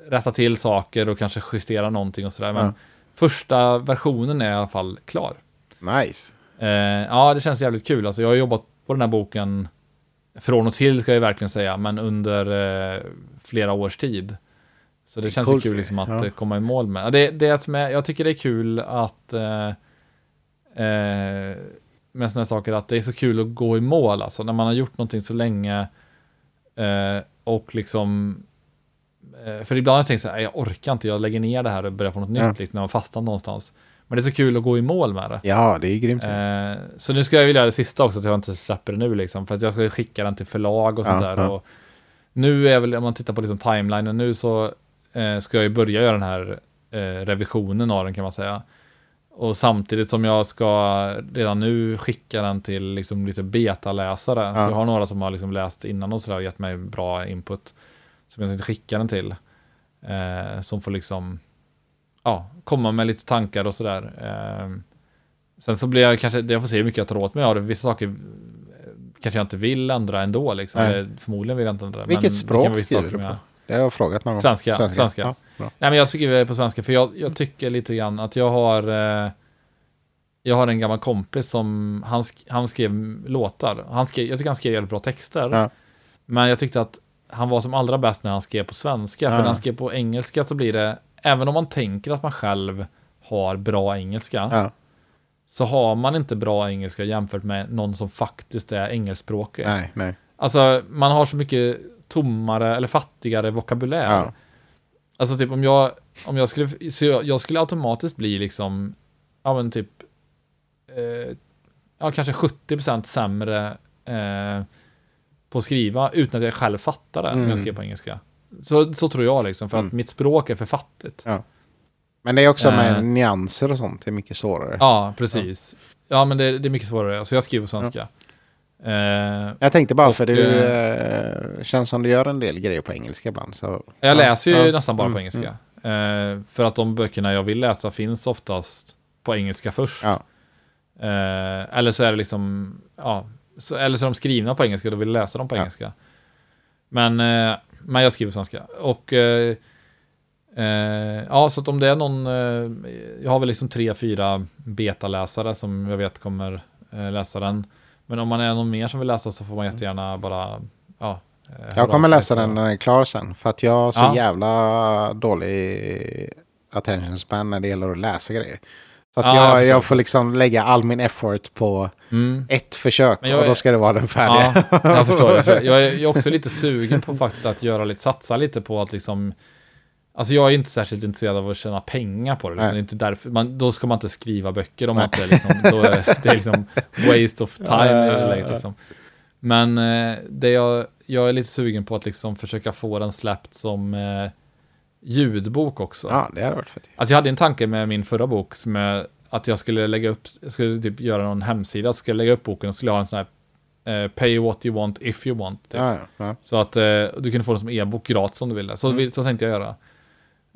rätta till saker och kanske justera någonting och sådär. Men Ja. första versionen är i alla fall klar. Nice. Eh, ja, det känns jävligt kul. Alltså jag har jobbat på den här boken från och till ska jag verkligen säga, men under eh, flera års tid. Så det, Det känns coolt, kul liksom att ja. eh, komma i mål med. Det, det som är, jag tycker det är kul att eh, eh, med sådana saker att det är så kul att gå i mål alltså när man har gjort någonting så länge eh, och liksom eh, för ibland har jag tänkt så här, "Nej, jag orkar inte, jag lägger ner det här och börjar på något Ja. nytt liksom, när man fastnar någonstans. Men det är så kul att gå i mål med det. Ja, det är grymt. Eh, så nu ska jag vilja göra det sista också, så jag inte släpper det nu liksom. För att jag ska skicka den till förlag och sånt Ja, där. ja. Och nu är väl, om man tittar på liksom timelinen nu så eh, ska jag ju börja göra den här eh, revisionen av den kan man säga. Och samtidigt som jag ska redan nu skicka den till liksom lite betaläsare. Så Ja. jag har några som har liksom läst innan och sådär och gett mig bra input. Som jag tänkte skicka den till. Eh, som får liksom ja, komma med lite tankar och sådär. Eh, sen så blir jag kanske, jag får se hur mycket jag tar åt mig av det. Vissa saker eh, kanske jag inte vill ändra ändå liksom. Nej. Förmodligen vill jag inte ändra. Vilket det språk skriver du på? jag- Det har jag frågat någon gång. Svenska, svenska. Ja, bra. Nej men jag skriver på svenska för jag, jag tycker lite grann att jag har eh, Jag har en gammal kompis som han, sk han skrev låtar. Han skrev, jag tycker han skrev jävligt bra texter. Ja. Men jag tyckte att han var som allra bäst när han skrev på svenska. För Ja. när han skrev på engelska så blir det, även om man tänker att man själv har bra engelska, Ja, så har man inte bra engelska jämfört med någon som faktiskt är engelskspråkig. nej, nej. Alltså, man har så mycket tommare eller fattigare vokabulär. Ja. Alltså typ om jag, om jag skulle, så jag, jag skulle automatiskt bli liksom, ja men typ, eh, ja kanske 70% sämre eh, på att skriva utan att jag själv fattar det om jag Mm. skriver på engelska. Så, så tror jag liksom, för att Mm. mitt språk är för fattigt. Men det är också med Eh. nyanser och sånt, det är mycket svårare. Ja, precis. Ja, men det, det är mycket svårare, så jag skriver på svenska. Eh, Jag tänkte bara Och, för du eh, eh, känns som du gör en del grejer på engelska ibland. Så, Jag ja, läser ju ja. nästan bara på Mm, engelska. Eh, för att de böckerna jag vill läsa finns oftast på engelska först. Ja. Eh, eller så är det liksom, ja, så, eller så är de skrivna på engelska, då vill jag läsa dem på Ja. engelska. Men, men jag skriver svenska. Och eh, eh, ja, så att om det är någon, eh, jag har väl liksom tre, fyra betaläsare som jag vet kommer eh, läsa den. Men om man är någon mer som vill läsa så får man jättegärna bara, ja. eh, Jag kommer läsa den när den är klar sen. För att jag har så Ja. jävla dålig attention span när det gäller att läsa grejer. Så att Ja, jag jag, får liksom lägga all min effort på Mm. ett försök jag och då är- ska det vara den färdiga. Ja, jag förstår det. För Jag är är också lite sugen på faktiskt att göra lite, satsa lite på att liksom Alltså jag är inte särskilt intresserad av att tjäna pengar på det. Liksom. Det är inte därför, man, då ska man inte skriva böcker om man inte liksom, då är det är liksom waste of time. Ja, ja. liksom. Men eh, det jag, jag är lite sugen på att liksom försöka få den släppt som eh, ljudbok också. Ja, det hade varit fett. Alltså jag hade en tanke med min förra bok som är att jag skulle lägga upp, jag skulle typ göra någon hemsida, så skulle jag lägga upp boken och skulle ha en sån här eh, pay what you want if you want. Typ. Ja, ja, ja. Så att eh, du kunde få den som e-bok gratis om du ville. Så, Mm. så tänkte jag göra.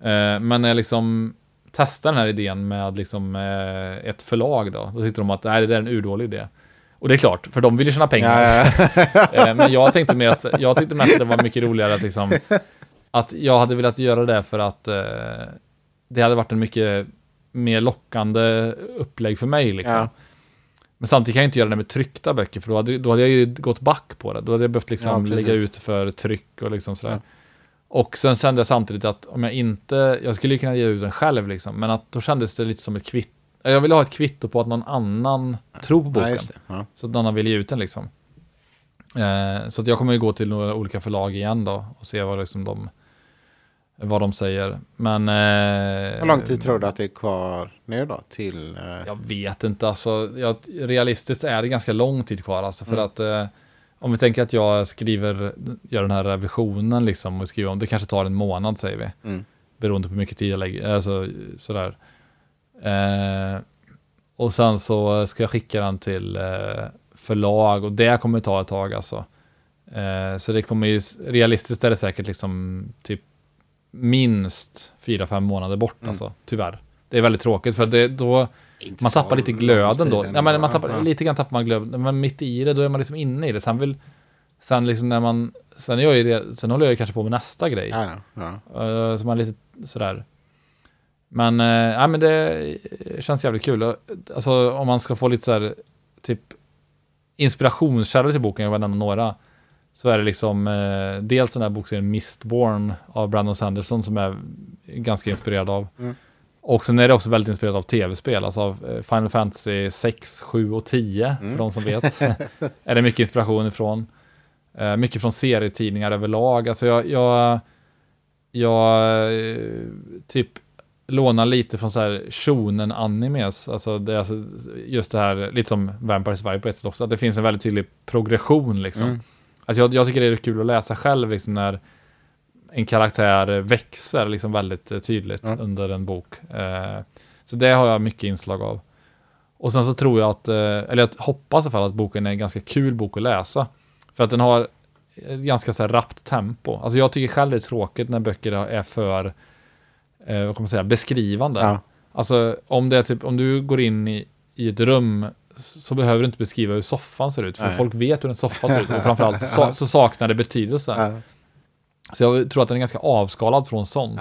Eh, men när jag liksom testade den här idén med liksom, ett förlag då, då tyckte de att nej, det där är en urdålig idé. Och det är klart, för de vill ju tjäna pengar. Men jag tänkte mest, jag tyckte mest att det var mycket roligare att liksom, att jag hade velat göra det för att eh, det hade varit en mycket mer lockande upplägg för mig liksom. Ja. Men samtidigt kan jag inte göra det med tryckta böcker, för då hade, då hade jag ju gått back på det. Då hade jag behövt liksom Ja, lägga ut för tryck och liksom sådär. Ja. Och sen kände jag samtidigt att om jag inte, jag skulle ju kunna ge ut den själv liksom, men att då kändes det lite som ett kvitto. Jag ville ha ett kvitto på att någon annan tror på boken. Ja. Så att någon vill ge ut den liksom. Eh, så att jag kommer ju gå till några olika förlag igen då och se vad, liksom de, vad de säger. Men... Eh, Hur lång tid tror du att det är kvar nu då till... eh, Jag vet inte, alltså, jag, realistiskt är det ganska lång tid kvar alltså, för Mm. att eh, om vi tänker att jag skriver, gör den här revisionen liksom och skriver om, det kanske tar en månad säger vi, Mm. beroende på hur mycket tid jag lägger, alltså sådär. Eh, och sen så ska jag skicka den till eh, förlag och det kommer ta ett tag alltså. Eh, så det kommer ju, realistiskt är det säkert liksom typ minst fyra fem månader bort Mm. alltså, tyvärr. Det är väldigt tråkigt för det, då man tappar lite glöden då. Ja, men man tappar, ja. Lite grann tappar man glöden, men mitt i det då är man liksom inne i det. Sen vill, sen liksom när man, sen, jag ju det, sen håller jag ju kanske på med nästa grej. Ja, ja. Uh, så man är lite sådär. Men, uh, ja, men det känns jävligt kul. Alltså om man ska få lite sådär, typ inspirationskällor till boken, jag vill nämna några. Så är det liksom uh, dels den här bokserien Mistborn av Brandon Sanderson som är ganska inspirerad av. Mm. Och sen är det också väldigt inspirerad av tv-spel, alltså av eh, Final Fantasy 6, 7 och 10, Mm. för de som vet. är det mycket inspiration ifrån. Eh, mycket från serietidningar överlag. Alltså jag, jag, jag eh, typ lånar lite från så här shonen animes. Alltså, det är alltså just det här, lite som Vampire Survivor på ett sätt också, att det finns en väldigt tydlig progression liksom. Mm. Alltså jag, jag tycker det är kul att läsa själv liksom när en karaktär växer liksom väldigt eh, tydligt Ja. under en bok. Eh, så det har jag mycket inslag av. Och sen så tror jag att, eh, eller jag hoppas i alla fall att boken är en ganska kul bok att läsa. För att den har ett ganska så här rappt tempo. Alltså jag tycker själv det är tråkigt när böcker är för, eh, vad kan man säga, beskrivande. Ja. Alltså om det är typ, om du går in i, i ett rum så behöver du inte beskriva hur soffan ser ut, för Nej. folk vet hur en soffa ser ut och framförallt så, så saknar det betydelse. Ja. Så jag tror att den är ganska avskalad från sånt.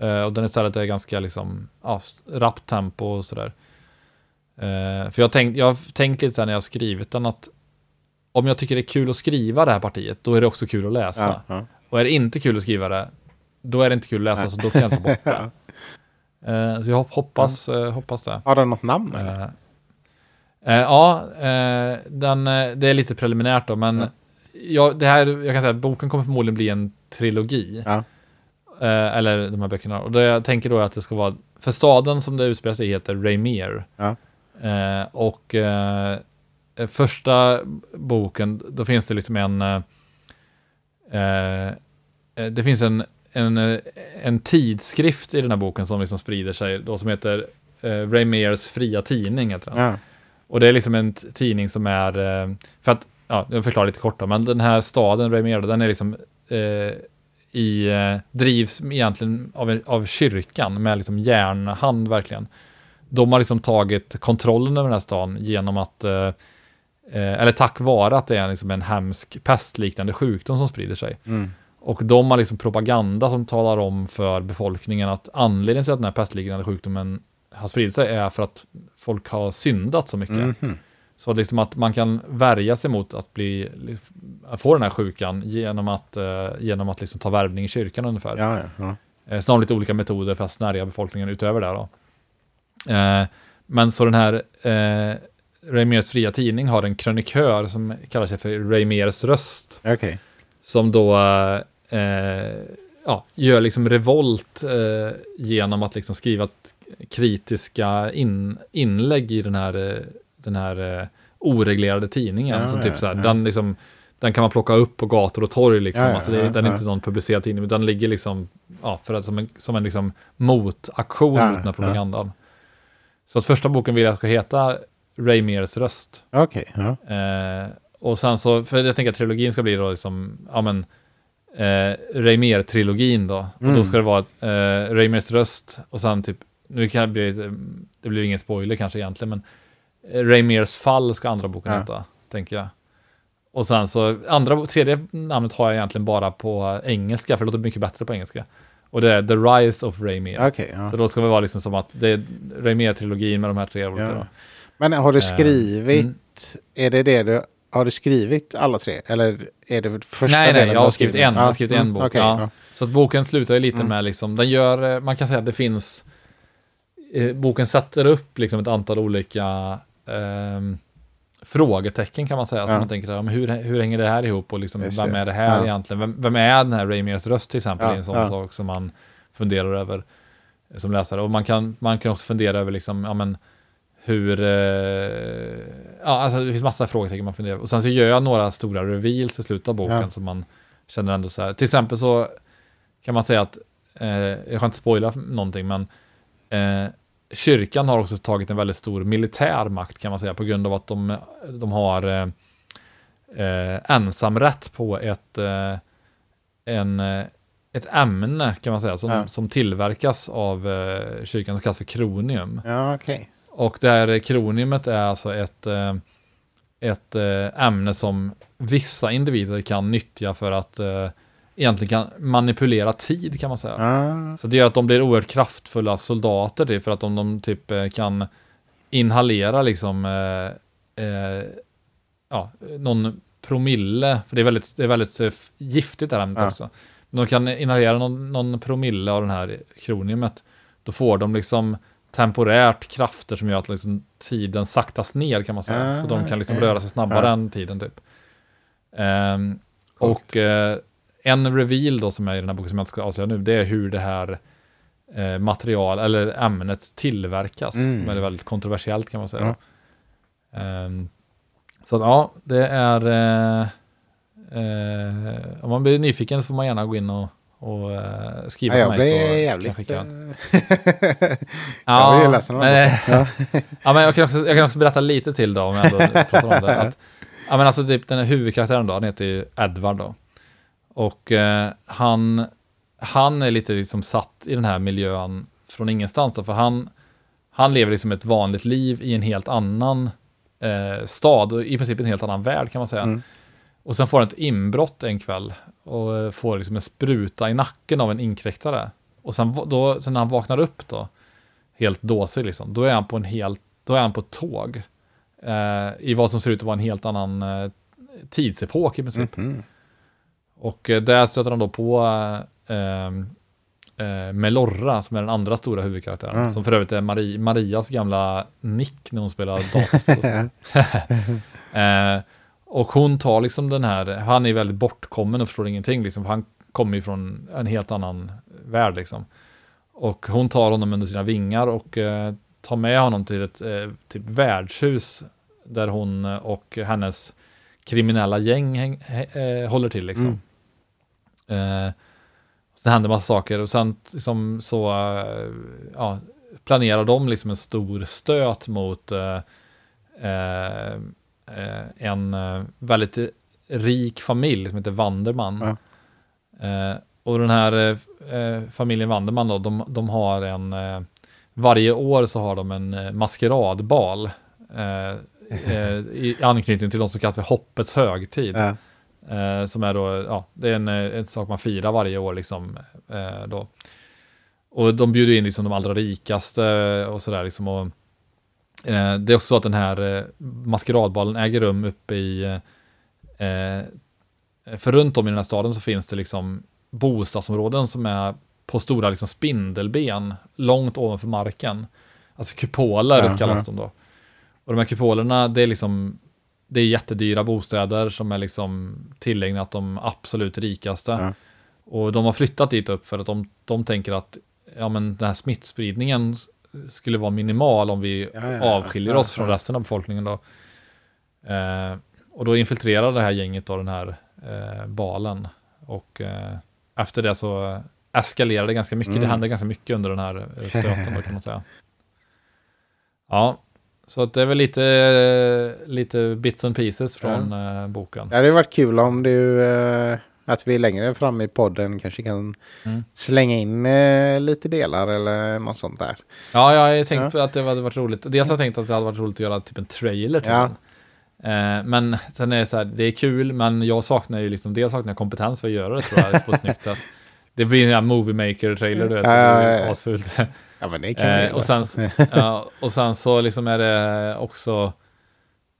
Ja. Eh, och den istället är ganska liksom, ja, rappt tempo och sådär. Eh, för jag, tänkt, jag har tänkt lite så när jag har skrivit den att om jag tycker det är kul att skriva det här partiet, då är det också kul att läsa. Ja. Och är det inte kul att skriva det, då är det inte kul att läsa, Nej. så då kan jag ta bort det. Eh, så jag hop- hoppas, eh, hoppas det. Har den något namn? eller? Eh, ja, eh, den, eh, det är lite preliminärt då, men Ja. ja, det här, jag kan säga att boken kommer förmodligen bli en trilogi. Ja. Eller de här böckerna. Och det jag tänker då att det ska vara, för staden som det utspelar sig heter Raymere. Ja. Och första boken, då finns det liksom en, eh, det finns en, en, en tidskrift i den här boken som liksom sprider sig, då som heter eh, Raymeres fria tidning. Heter den. Ja. Och det är liksom en tidning som är, eh, för att, ja, jag förklarar lite kort då, men den här staden, Raymere, den är liksom eh, i, eh, drivs egentligen av, av kyrkan med liksom järnhand verkligen. De har liksom tagit kontrollen över den här stan genom att, eh, eh, eller tack vare att det är liksom en hemsk pestliknande sjukdom som sprider sig. Mm. Och de har liksom propaganda som talar om för befolkningen att anledningen till att den här pestliknande sjukdomen har spridit sig är för att folk har syndat så mycket. Mhm. Så att, liksom att man kan värja sig mot att bli, att få den här sjukan genom att, eh, genom att liksom ta värvning i kyrkan ungefär. Ja, ja, ja. Eh, så de lite olika metoder för att snärja befolkningen utöver det. Då. Eh, men så den här eh, Raymers fria tidning har en krönikör som kallar sig för Raymers röst. Okej. Som då eh, ja, gör liksom revolt eh, genom att liksom skriva t- kritiska in, inlägg i den här, den här eh, oreglerade tidningen. Ja, så typ så här, den, liksom, den kan man plocka upp på gator och torg. Liksom. Ja, ja, alltså det, ja, den är inte någon publicerad tidning, utan den ligger liksom, ja, för att, som en, som en liksom motaktion mot den här propagandan. Så att första boken vill jag ska heta Raymers röst. Okej. Ja. Eh, och sen så, för jag tänker att trilogin ska bli då liksom, ja men, eh, Raymer-trilogin då. Och Mm. då ska det vara eh, Raymers röst och sen typ, nu kan det bli, det blir ingen spoiler kanske egentligen, men eh, Raymers fall ska andra boken Ja. heta, tänker jag. Och sen så, andra, tredje namnet har jag egentligen bara på engelska, för det låter mycket bättre på engelska. Och det är The Rise of Raymer. Okej. ja. Så då ska det vara liksom som att det är Raymer-trilogin med de här tre olika Ja. Men har du Eh, skrivit, mm. är det det du, har du skrivit alla tre? Eller är det första Nej, nej, jag har skrivit en. Jag har skrivit en mm, bok, ja. Så att boken slutar ju lite Mm. med liksom, den gör, eh, man kan säga att det finns, eh, boken sätter upp liksom ett antal olika ehm, frågetecken kan man säga. Så Ja. man tänker, men hur, hur hänger det här ihop och liksom, vem är det här Ja. egentligen? Vem, vem är den här Raymers röst till exempel? Ja, Det är en sån ja. sak som man funderar över eh, som läsare. Och man kan, man kan också fundera över liksom, ja men, hur, eh, ja alltså det finns massa frågetecken man funderar Och sen så gör jag några stora reveals i slutet av boken som man känner ändå så här. Till exempel så kan man säga att, eh, jag kan inte spoila någonting, men eh, kyrkan har också tagit en väldigt stor militär makt kan man säga, på grund av att de, de har eh, eh, ensamrätt på ett, eh, en, eh, ett ämne kan man säga som, Ja. som tillverkas av eh, kyrkan som kallas för kronium. Ja, okej. Och det här kroniumet är alltså ett, eh, ett ämne som vissa individer kan nyttja för att egentligen kan manipulera tid kan man säga. Ah, Så det gör att de blir oerhört kraftfulla soldater typ, för att om de typ eh, kan inhalera liksom eh, eh, ja, någon promille, för det är väldigt, det är väldigt eh, giftigt det här ämnet Ja. också. De kan inhalera någon, någon promille av den här kroniumet, då får de liksom temporärt krafter som gör att liksom tiden saktas ner kan man säga. Ah, så de kan liksom röra sig snabbare än tiden typ. Coolt. och eh, en reveal då som är i den här boken som jag inte ska avslöja nu, det är hur det här eh, material eller ämnet tillverkas. Mm. Som är väldigt kontroversiellt kan man säga. Ehm, så att, ja, det är... Eh, eh, om man blir nyfiken så får man gärna gå in och, och eh, skriva ja, till jag mig. jag jävligt... skicka eh, den. jag den men. Ja. ja, men jag, kan också, jag kan också berätta lite till då om jag ändå pratar om det. Att, ja, men alltså typ den här huvudkaraktären då, han heter ju Edward då. Och eh, han, han är lite liksom satt i den här miljön från ingenstans då, för han, han lever liksom ett vanligt liv i en helt annan eh, stad och i princip en helt annan värld kan man säga. Mm. Och sen får han ett inbrott en kväll och eh, får liksom en spruta i nacken av en inkräktare. Och sen, då, sen när han vaknar upp då, helt dåsig liksom, då är han på en helt, då är han på ett tåg. Eh, I vad som ser ut att vara en helt annan eh, tidsepok i princip. Mhm. Och eh, där stöter de då på eh, ehm, eh, Melorra som är den andra stora huvudkaraktären. Mm. Som för övrigt är Marie, Marias gamla nick när hon spelar dataspel. eh, och hon tar liksom den här, han är väldigt bortkommen och förstår ingenting liksom. för Han kommer ju från en helt annan värld liksom. Och hon tar honom under sina vingar och eh, tar med honom till ett eh, typ värdshus där hon eh, och hennes kriminella gäng häng, hä- eh, håller till liksom. Eh, så det händer massa saker och sen liksom, så eh, ja, planerar de liksom en stor stöt mot eh, eh, eh, en eh, väldigt rik familj som heter Vanderman. Eh, och den här familjen Vanderman då, de, de har en, varje år så har de en maskeradbal. I anknytning till de som kallas för hoppets högtid. Ja. Eh, som är då, ja, det är en, eh, en sak man firar varje år liksom. Eh, då. Och de bjuder in liksom de allra rikaste och sådär liksom. Och, eh, det är också så att den här eh, maskeradbalen äger rum uppe i, eh, för runt om i den här staden så finns det liksom bostadsområden som är på stora liksom spindelben långt ovanför marken. Alltså kupoler Ja, kallas ja. de då. Och de här kupolerna, det är liksom det är jättedyra bostäder som är liksom tillägnat de absolut rikaste. Ja. Och de har flyttat dit upp för att de, de tänker att ja, men den här smittspridningen skulle vara minimal om vi Ja, ja, avskiljer oss från resten av befolkningen. Då. Eh, och då infiltrerar det här gänget då den här eh, balen. Och eh, efter det så eskalerar det ganska mycket. Mm. Det händer ganska mycket under den här eh, stöten då kan man säga. Ja, så att det är väl lite, lite bits and pieces från eh, boken. Det hade varit kul om du, eh, att vi längre fram i podden kanske kan Mm. slänga in eh, lite delar eller något sånt där. Ja, jag har tänkt på att det hade varit roligt. Dels har jag tänkt att det hade varit roligt att göra typ en trailer till Ja. den. Men sen är det så här, det är kul, men jag saknar ju liksom, dels saknar jag kompetens för att göra det tror jag på ett snyggt sätt. Det blir en movie maker trailer, du vet, det Ja, ja, är ja. asfult. Ja, men det kan Eh, och, sen, ja, och sen så liksom är det också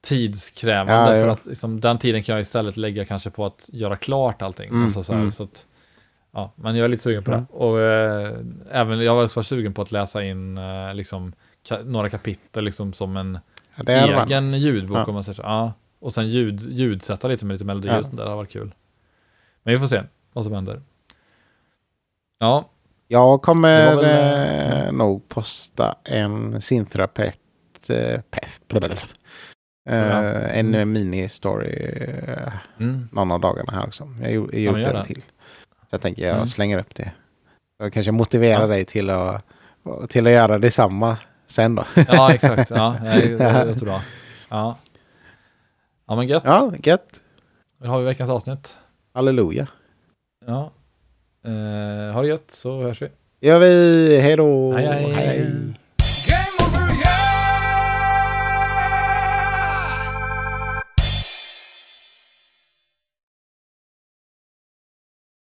tidskrävande, Ja, för att liksom, den tiden kan jag istället lägga kanske på att göra klart allting. Mm, alltså så här, mm. så att, ja, men jag är lite sugen på Mm. det. Och eh, även, jag var också sugen på att läsa in eh, liksom, ka- några kapitel liksom, som en egen ljudbok om man säger så. Ja. Och sen ljud, ljudsätta lite med lite melodi Ja. och sånt där, det har varit kul. Men vi får se vad som händer. Ja, Jag kommer väl, eh, nog posta en syntherapeut eh, peth, blablabla. eh, Ja. en Mm. mini-story eh, mm. någon av dagarna här också. Jag gjorde Ja, gör en till. Så jag tänker jag Mm. slänger upp det. Jag kanske motiverar Ja. dig till att, till att göra detsamma sen då. ja exakt. Ja, det, det låter bra. Ja. ja, men gött. Ja, gött. Då har vi veckans avsnitt. Halleluja. Ja. Eh, ha det gött så hörs vi. Gör vi. Hej då. Hej, hej. hej.